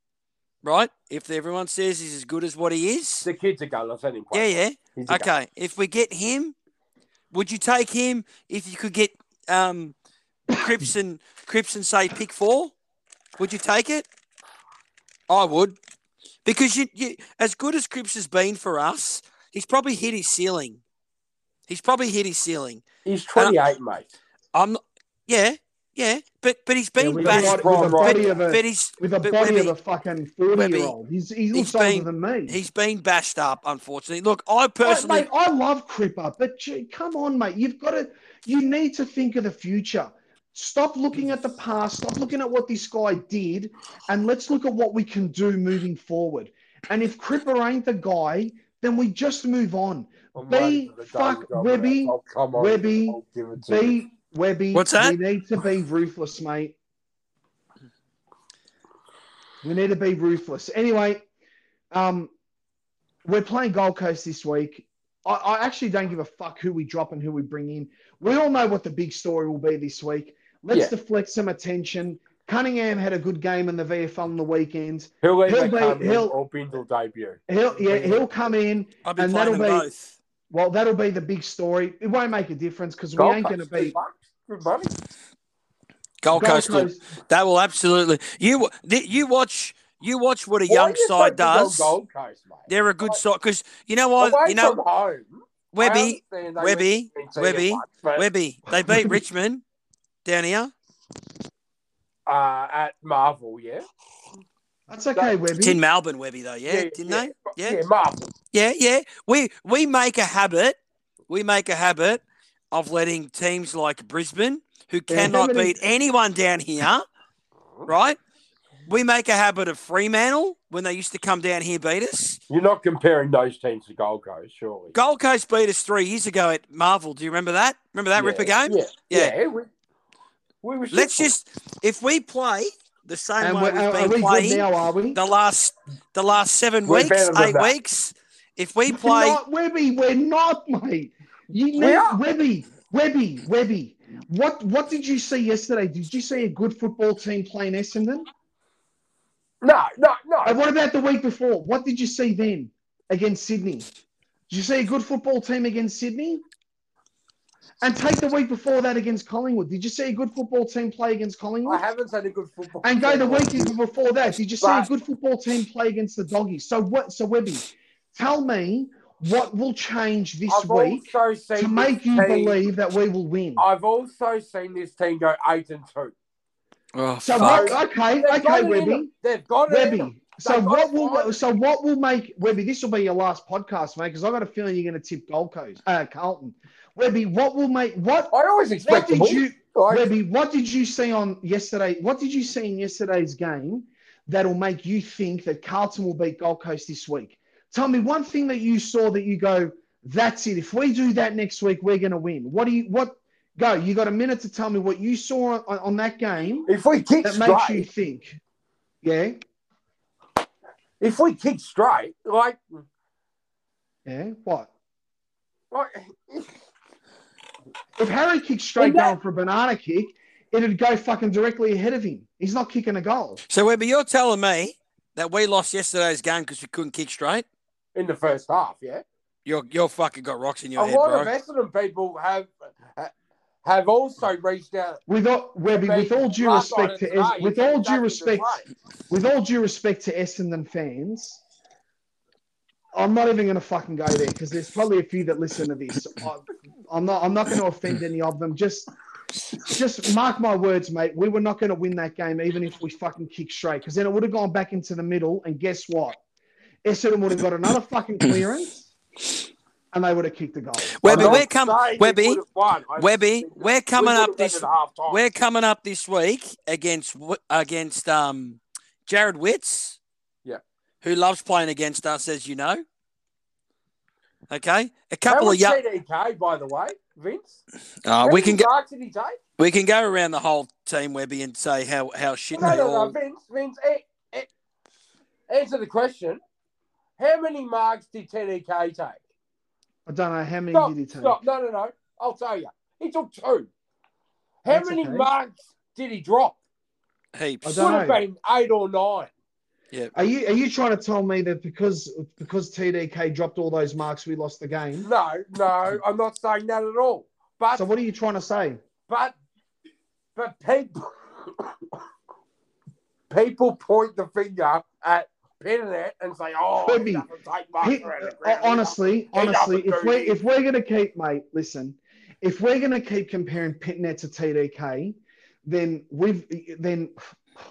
right? If everyone says he's as good as what he is, the kid's a gun. Let's let him yeah, play. yeah. Okay, if we get him, would you take him if you could get um, Cripps and Cripps and say pick four? Would you take it? I would, because you, you as good as Cripps has been for us, he's probably hit his ceiling. He's probably hit his ceiling. He's 28, mate. I'm, yeah, Yeah, but but he's been with, bashed. a with a Right. body of a but he's with a but body Webby- of a fucking forty year old. He's he looks been- older than me. he's been bashed up. Unfortunately, look, I I, personally, mate, I love Cripper, but gee, come on, mate. You've got to. You need to think of the future. Stop looking at the past. Stop looking at what this guy did, and let's look at what we can do moving forward. And if Cripper ain't the guy, then we just move on. I'm Be waiting for the fuck David Dobrik. Webby, Oh, come on. Webby, I'll give it to you. Be Webby. What's that? We need to be ruthless, mate. We need to be ruthless. Anyway, um, we're playing Gold Coast this week. I, I actually don't give a fuck who we drop and who we bring in. We all know what the big story will be this week. Let's Yeah. deflect some attention. Cunningham had a good game in the VFL on the weekend. He'll He'll be- come in he'll- or Bindle debut. He'll yeah, he'll come in. I'll be and playing that'll them be- both. Well, that'll be the big story. It won't make a difference because we ain't going to be good bucks, Good money. Gold, Gold Coast, will- Coast. that will absolutely. You you watch you watch what a Why young are you so side does. Gold Coast, mate. They're a good side because you know what Away you know from home. Webby they Webby, went to BT Webby, once, but, Webby. They beat <laughs> Richmond down here. uh, at Marvel, yeah. That's okay, Webby. It's in Melbourne, Webby though. Yeah, didn't yeah. they? Yeah. Yeah, Marvel. Yeah, yeah. We we make a habit. We make a habit of letting teams like Brisbane, who cannot beat anyone down here, right? We make a habit of Fremantle when they used to come down here beat us. You're not comparing those teams to Gold Coast, surely. Gold Coast beat us three years ago at Marvel. Do you remember that? Remember that yeah, Ripper game? Yeah. Yeah. Yeah. we, we were Let's just if we play the same And way we're, are, we've are been we playing now, are we? the last the last seven We're weeks, eight weeks. If we play, We're play not, Webby, we're not, mate. You are. Webby, Webby, Webby. What what did you see yesterday? Did you see a good football team playing Essendon? No, no, no. And what about the week before? What did you see then against Sydney? Did you see a good football team against Sydney? And take the week before that against Collingwood. Did you see a good football team play against Collingwood? I haven't seen a good football. And go the week before that. Did you see a good football team play against the doggies? So what? So Webby, tell me what will change this I've week also seen to make you team- believe that we will win. I've also seen this team go eight and two. oh, So fuck. what? Okay, They've okay, got it in Webby. They've got it. Webby. So They've what will fine. so what will make Webby? This will be your last podcast, mate, because I've got a feeling you're going to tip Gold Coast, uh, Carlton. Webby, what will make what? I always What did you, Like, Webby? What did you see on yesterday? What did you see in yesterday's game that'll make you think that Carlton will beat Gold Coast this week? Tell me one thing that you saw that you go, that's it. If we do that next week, we're going to win. What do you what? Go. You got a minute to tell me what you saw on, on that game if we kick that makes you straight, think. Yeah, if we kick straight, like, yeah. What? like If Harry kicked straight that- down for a banana kick, it'd go fucking directly ahead of him. He's not kicking a goal. So Webby, you're telling me that we lost yesterday's game because we couldn't kick straight? In the first half, yeah. You're you're fucking got rocks in your head. a head, lot bro. of Essendon people have have also reached out. With all, Webby, with all due respect to Es- with all exactly due respect, same. with all due respect to Essendon fans, I'm not even going to fucking go there because there's probably a few that listen to this. <laughs> I, I'm not. I'm not going to offend any of them. Just, just mark my words, mate. We were not going to win that game even if we fucking kicked straight because then it would have gone back into the middle. And guess what? Essendon would have got another <coughs> fucking clearance, and they would have kicked a goal. Webby, we're coming. Webby, would've won. I Webby, we're coming up this. won at halftime. We're coming up this week against against um Jarrod Witts. Yeah. Who loves playing against us, as you know. Okay, a couple much of young. TDK, by the way, Vince? Uh, we can go. did he take? We can go around the whole team, Webby, and say how how shit No, they no, no, all. Vince. Vince, eh, eh, answer the question. How many marks did TDK take? I don't know how many Stop, did he take. stop. No, no, no. I'll tell you. He took two. How That's many okay. marks did he drop? Heaps. I Would don't have know. been eight or nine. Yeah. Are you are you trying to tell me that because because TDK dropped all those marks, we lost the game? No, no, I'm not saying that at all. But So what are you trying to say? but but people <coughs> people point the finger at Pittonet and say, "Oh, Webby, he doesn't take marks He- around the uh, ground." honestly, He honestly, if we if we're gonna keep, mate, listen, if we're gonna keep comparing Pittonet to TDK, then we've then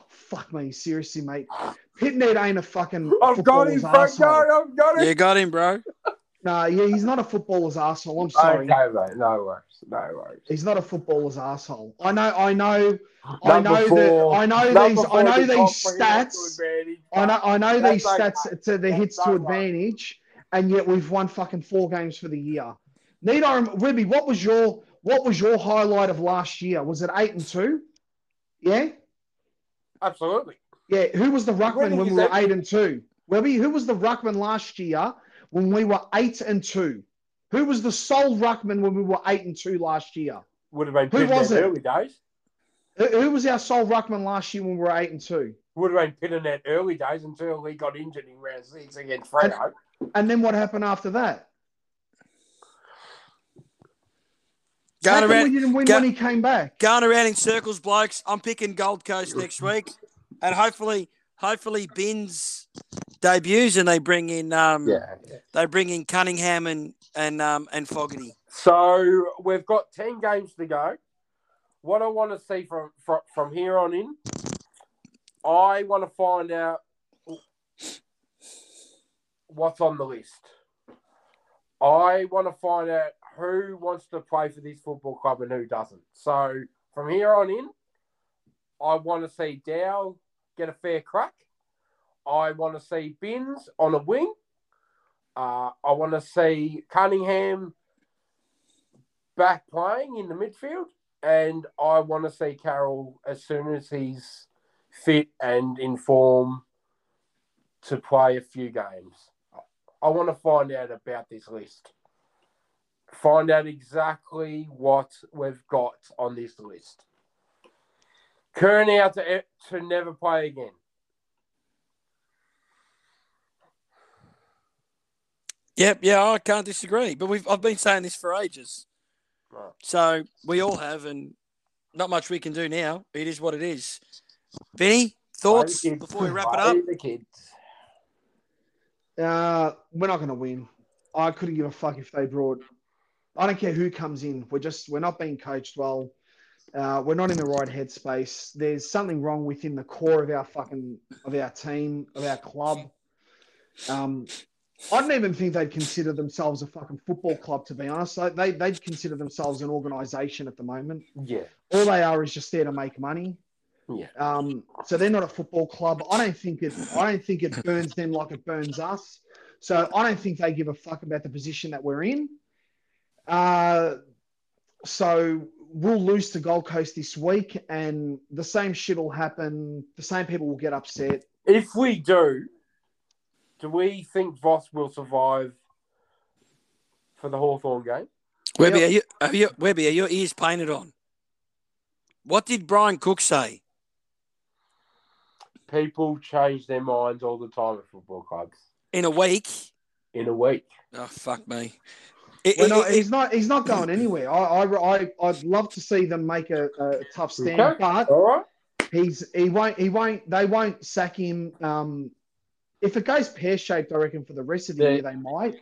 fuck me, seriously, mate. Pittonet ain't a fucking I've got him, footballer's Franco. arsehole. I've got him. You got him, bro. Nah, yeah, he's not a footballer's asshole. I'm sorry. Okay, mate. No worries. No worries. He's not a footballer's asshole. I know, I know, I know four. that I know Number these I know these stats. I know I know these okay. stats to the That's hits to advantage, and yet we've won fucking four games for the year. Need I Webby, what was your what was your highlight of last year? Was it eight and two? Yeah? Absolutely. Yeah. Who was the ruckman when we were eight and two? Webby, who was the ruckman last year when we were eight and two? Who was the sole ruckman when we were eight and two last year? Would have been Who pitted was in it? early days. Who who was our sole ruckman last year when we were eight and two? Would have been pitted in early days until he got injured in round six against Freo. And then what happened after that? Going around, we didn't win go- when he came back. going around in circles, blokes. I'm picking Gold Coast next week, and hopefully, hopefully, Binns debuts and they bring in um, Yeah. they bring in Cunningham and and um and Fogarty. So we've got ten games to go. What I want to see from from, from here on in, I want to find out what's on the list. I want to find out who wants to play for this football club and who doesn't. So from here on in, I want to see Dow get a fair crack. I want to see Binns on a wing. Uh, I want to see Cunningham back playing in the midfield, and I want to see Carroll as soon as he's fit and in form to play a few games. I want to find out about this list. Find out exactly what we've got on this list. Out to, to never play again. Yep, yeah, I can't disagree. But we've I've been saying this for ages, Right. so we all have, and not much we can do now. It is what it is. Vinny, thoughts Play the kids. before we wrap it up? The kids. Uh, we're not going to win. I couldn't give a fuck if they brought. I don't care who comes in. We're just we're not being coached well. Uh, we're not in the right headspace. There's something wrong within the core of our fucking of our team of our club. Um, I don't even think they'd consider themselves a fucking football club. To be honest, they they'd consider themselves an organisation at the moment. Yeah. All they are is just there to make money. Yeah. Um, so they're not a football club. I don't think it. I don't think it burns them like it burns us. So I don't think they give a fuck about the position that we're in. Uh, so we'll lose to Gold Coast this week, and the same shit will happen. The same people will get upset. If we do, do we think Voss will survive for the Hawthorn game? Webby, Yep. are you, are you, Webby, are your ears painted on? What did Brian Cook say? People change their minds all the time at football clubs In a week? in a week. Oh, fuck me. It- it- not, it- he's not. He's not going anywhere. I, I, I, I'd love to see them make a, a tough stand, Okay. but All right. he's he won't he won't they won't sack him. Um, if it goes pear shaped, I reckon for the rest of the Yeah. year they might.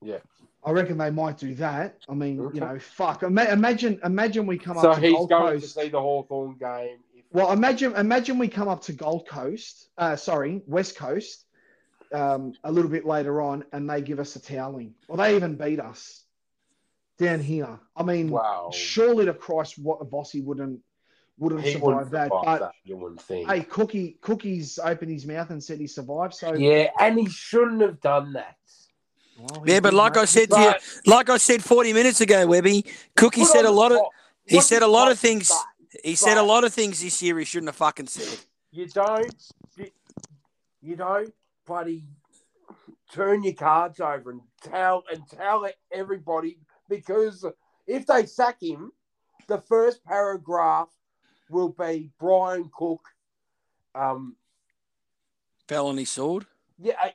Yeah. I reckon they might do that. I mean, Okay. you know, fuck. Ima- imagine, imagine we come So up to he's Gold going Coast. to see the Hawthorn game. If, Well, imagine, imagine we come up to Gold Coast. Uh, sorry, West Coast. Um, a little bit later on, and they give us a toweling, or they even beat us down here. I mean, wow. surely to Christ, what a Vossi wouldn't wouldn't He survive wouldn't that. survive But that, you wouldn't think. hey, Cookie, Cookie's opened his mouth and said he survived. So yeah, and he shouldn't have done that. Well, yeah, but like mate. I said to you, like I said 40 minutes ago, Webby, Cookie said a the lot of, spot. he What's said a lot of things. But he said a lot of things this year he shouldn't have fucking said. You don't, you, you don't bloody turn your cards over and tell and tell everybody because if they sack him, the first paragraph will be Brian Cook. Um, Fell on his sword. yeah, I-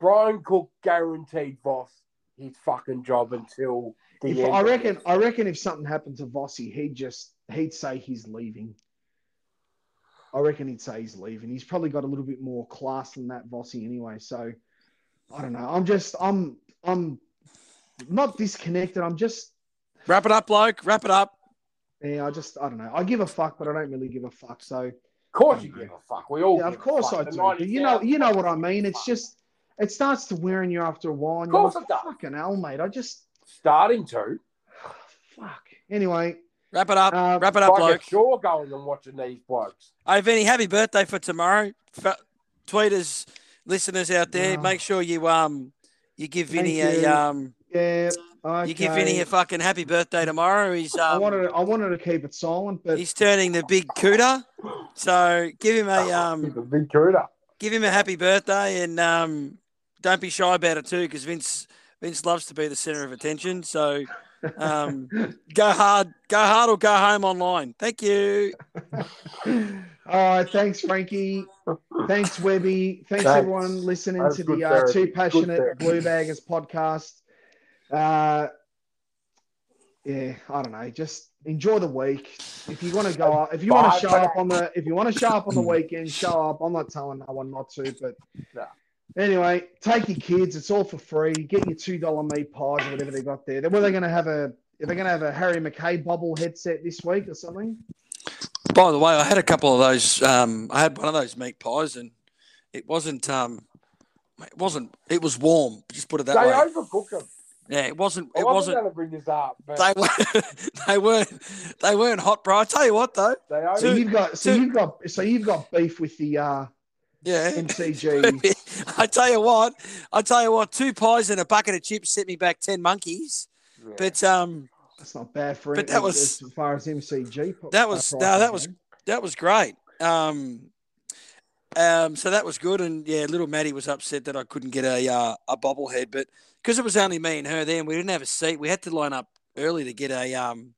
Brian Cook guaranteed Voss his fucking job until the If, end. I reckon. I reckon if something happened to Vossi, he'd just he'd say he's leaving. I reckon he'd say he's leaving. He's probably got a little bit more class than that Vossi anyway. So I don't know. I'm just I'm I'm not disconnected. I'm just Wrap it up, bloke. Wrap it up. Yeah, I just I don't know. I give a fuck, but I don't really give a fuck. So Of course you give a fuck. We all yeah, give of course a I fuck. do. The But you know, you know what I mean. It's just it starts to wearing you after a while. And Of course you're it like, does. fucking hell, mate. I just starting to. <sighs> fuck. Anyway, Wrap it up. uh, Wrap it up, bloke. sure going and watching these blokes. Hey, Vinny, happy birthday for tomorrow. F- tweeters, listeners out there, Oh. make sure you um you give Thank Vinny you. a um yeah. Okay. you give Vinny a fucking happy birthday tomorrow. He's um, I wanted to, I wanted to keep it silent, but he's turning the big cooter. So give him a <laughs> um He's a big cooter. give him a happy birthday and um don't be shy about it too, because Vince Vince loves to be the center of attention. So um <laughs> go hard, go hard or go home online. Thank you. <laughs> All right, thanks, Frankie. Thanks, Webby. Thanks, Thanks. everyone listening That's to the uh, therapy. Two Passionate. Blue Baggers podcast. Uh, yeah, I don't know. Just enjoy the week. If you want to go up, if you want to show up on the, if you want to show up on the weekend, show up. I'm not telling no one not to, but No. anyway, take your kids. It's all for free. Get your two dollar meat pies or whatever they got there. Were they going to have a? Are they going to have a Harry McKay bubble headset this week or something? By the way, I had a couple of those. Um, I had one of those meat pies, and it wasn't. Um, it wasn't. It was warm. Just put it that They way. overcook them. Yeah, it wasn't. I It wasn't wasn't. going to bring this up, but They were. <laughs> They weren't. They weren't hot, bro. I tell you what, though. they So over- you've got, so two- you've got, so you've got beef with the uh, Yeah. MCG. <laughs> I tell you what. I tell you what. Two pies and a bucket of chips set me back ten monkeys. Yeah. But um, That's not bad for But it. that was- as far as MCG. po- That uh, was- no, prices that was- that was great. Um, um, so that was good, and yeah, little Maddie was upset that I couldn't get a uh, a bobblehead, but because it was only me and her there, and we didn't have a seat, we had to line up early to get a um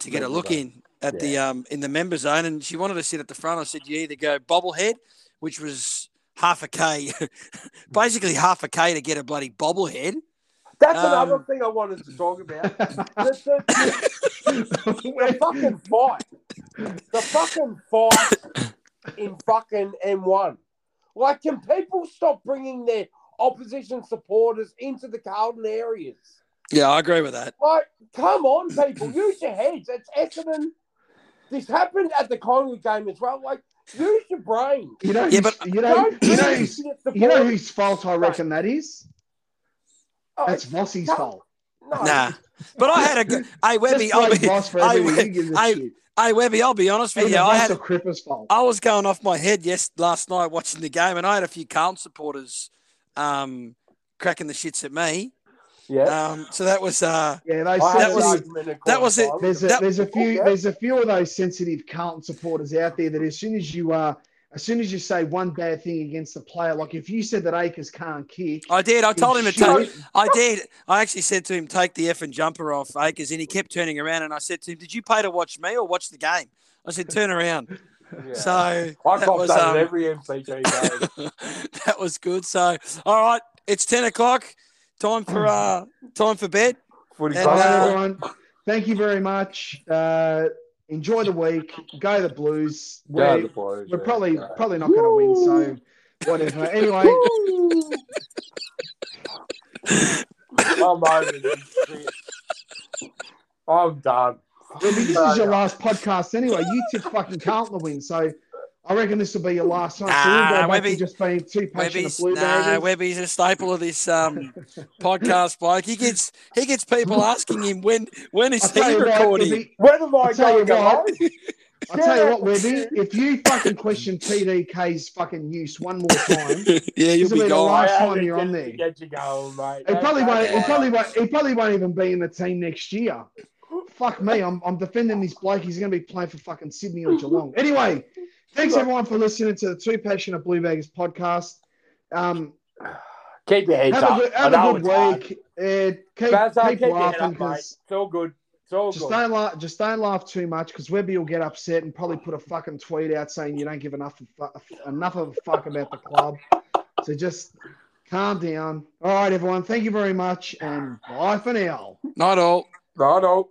to get a look in at the um in the member zone, and she wanted to sit at the front. I said, you either go bobblehead, which was half a k, <laughs> basically half a k to get a bloody bobblehead. That's um, another thing I wanted to talk about. <laughs> the, the, the fucking fight. The fucking fight in fucking M1. Like, can people stop bringing their opposition supporters into the Carlton areas? Yeah, I agree with that. Like, come on, people, use your heads. It's Essendon. This happened at the Collingwood game as well. Like, use your brain. You know, Yeah, but- you know, you know, bring whose, your you know whose fault I reckon that is. Oh, That's Vossi's fault. no. Nah, but I had a good. Hey, Webby, I'll be, Voss I- everything. He gives a I- shit. hey, Webby, I'll be honest with you. I Voss had or Cripper's fault. I was going off my head yes last night watching the game, and I had a few Carlton supporters um, cracking the shits at me. Yeah. Um, so that was uh, Yeah, they said that was- that argument at that was it. there's a, that- there's a few Okay. there's a few of those sensitive Carlton supporters out there that as soon as you uh as soon as you say one bad thing against the player, like if you said that Acres can't kick, I did. I told him to shit. take. I did. I actually said to him, take the effing jumper off, Acres, and he kept turning around. And I said to him, did you pay to watch me or watch the game? I said, turn around. Yeah. So I that cop was that um, at every MCG game. <laughs> that was good. So all right, it's ten o'clock. Time for uh, time for bed. Footy And, All club. right, uh, everyone. Thank you very much. Uh, enjoy the week. Go the Blues. Yeah, We're, the boys, we're yeah. probably Yeah. probably not going to win, so whatever. <laughs> Anyway, I'm over. I'm done. Ruby, this is your last <laughs> podcast anyway. You tipped fucking Carlton to win, so I reckon this will be your last one. so we'll Nah, go Webby- just being too passionate Webby's, blue nah. Webby's a staple of this um, <laughs> podcast, bloke. He gets he gets people asking him when when is he tell you what, recording? if he- When am I I'll tell you going what. alone? I'll tell you what, Webby, if you fucking question TDK's fucking use one more time, <laughs> yeah, you'll This'll be be the gone. last I time you're on get- there. Get you going, mate. he probably won't. He probably won't. He probably won't even be in the team next year. Fuck me, I'm, I'm defending this bloke. He's going to be playing for fucking Sydney or Geelong. Anyway, thanks everyone for listening to the Two Passionate Blue Baggers podcast. Um, Keep your heads have up. a good, I have a good week. Uh, keep Spazzo, keep keep your head laughing up, mate. because It's all good. It's all just good. don't laugh. Just don't laugh too much because Webby will get upset and probably put a fucking tweet out saying you don't give enough of, fu- enough of a fuck about the club. So just calm down. All right, everyone. Thank you very much and bye for now. Not all. Right, all.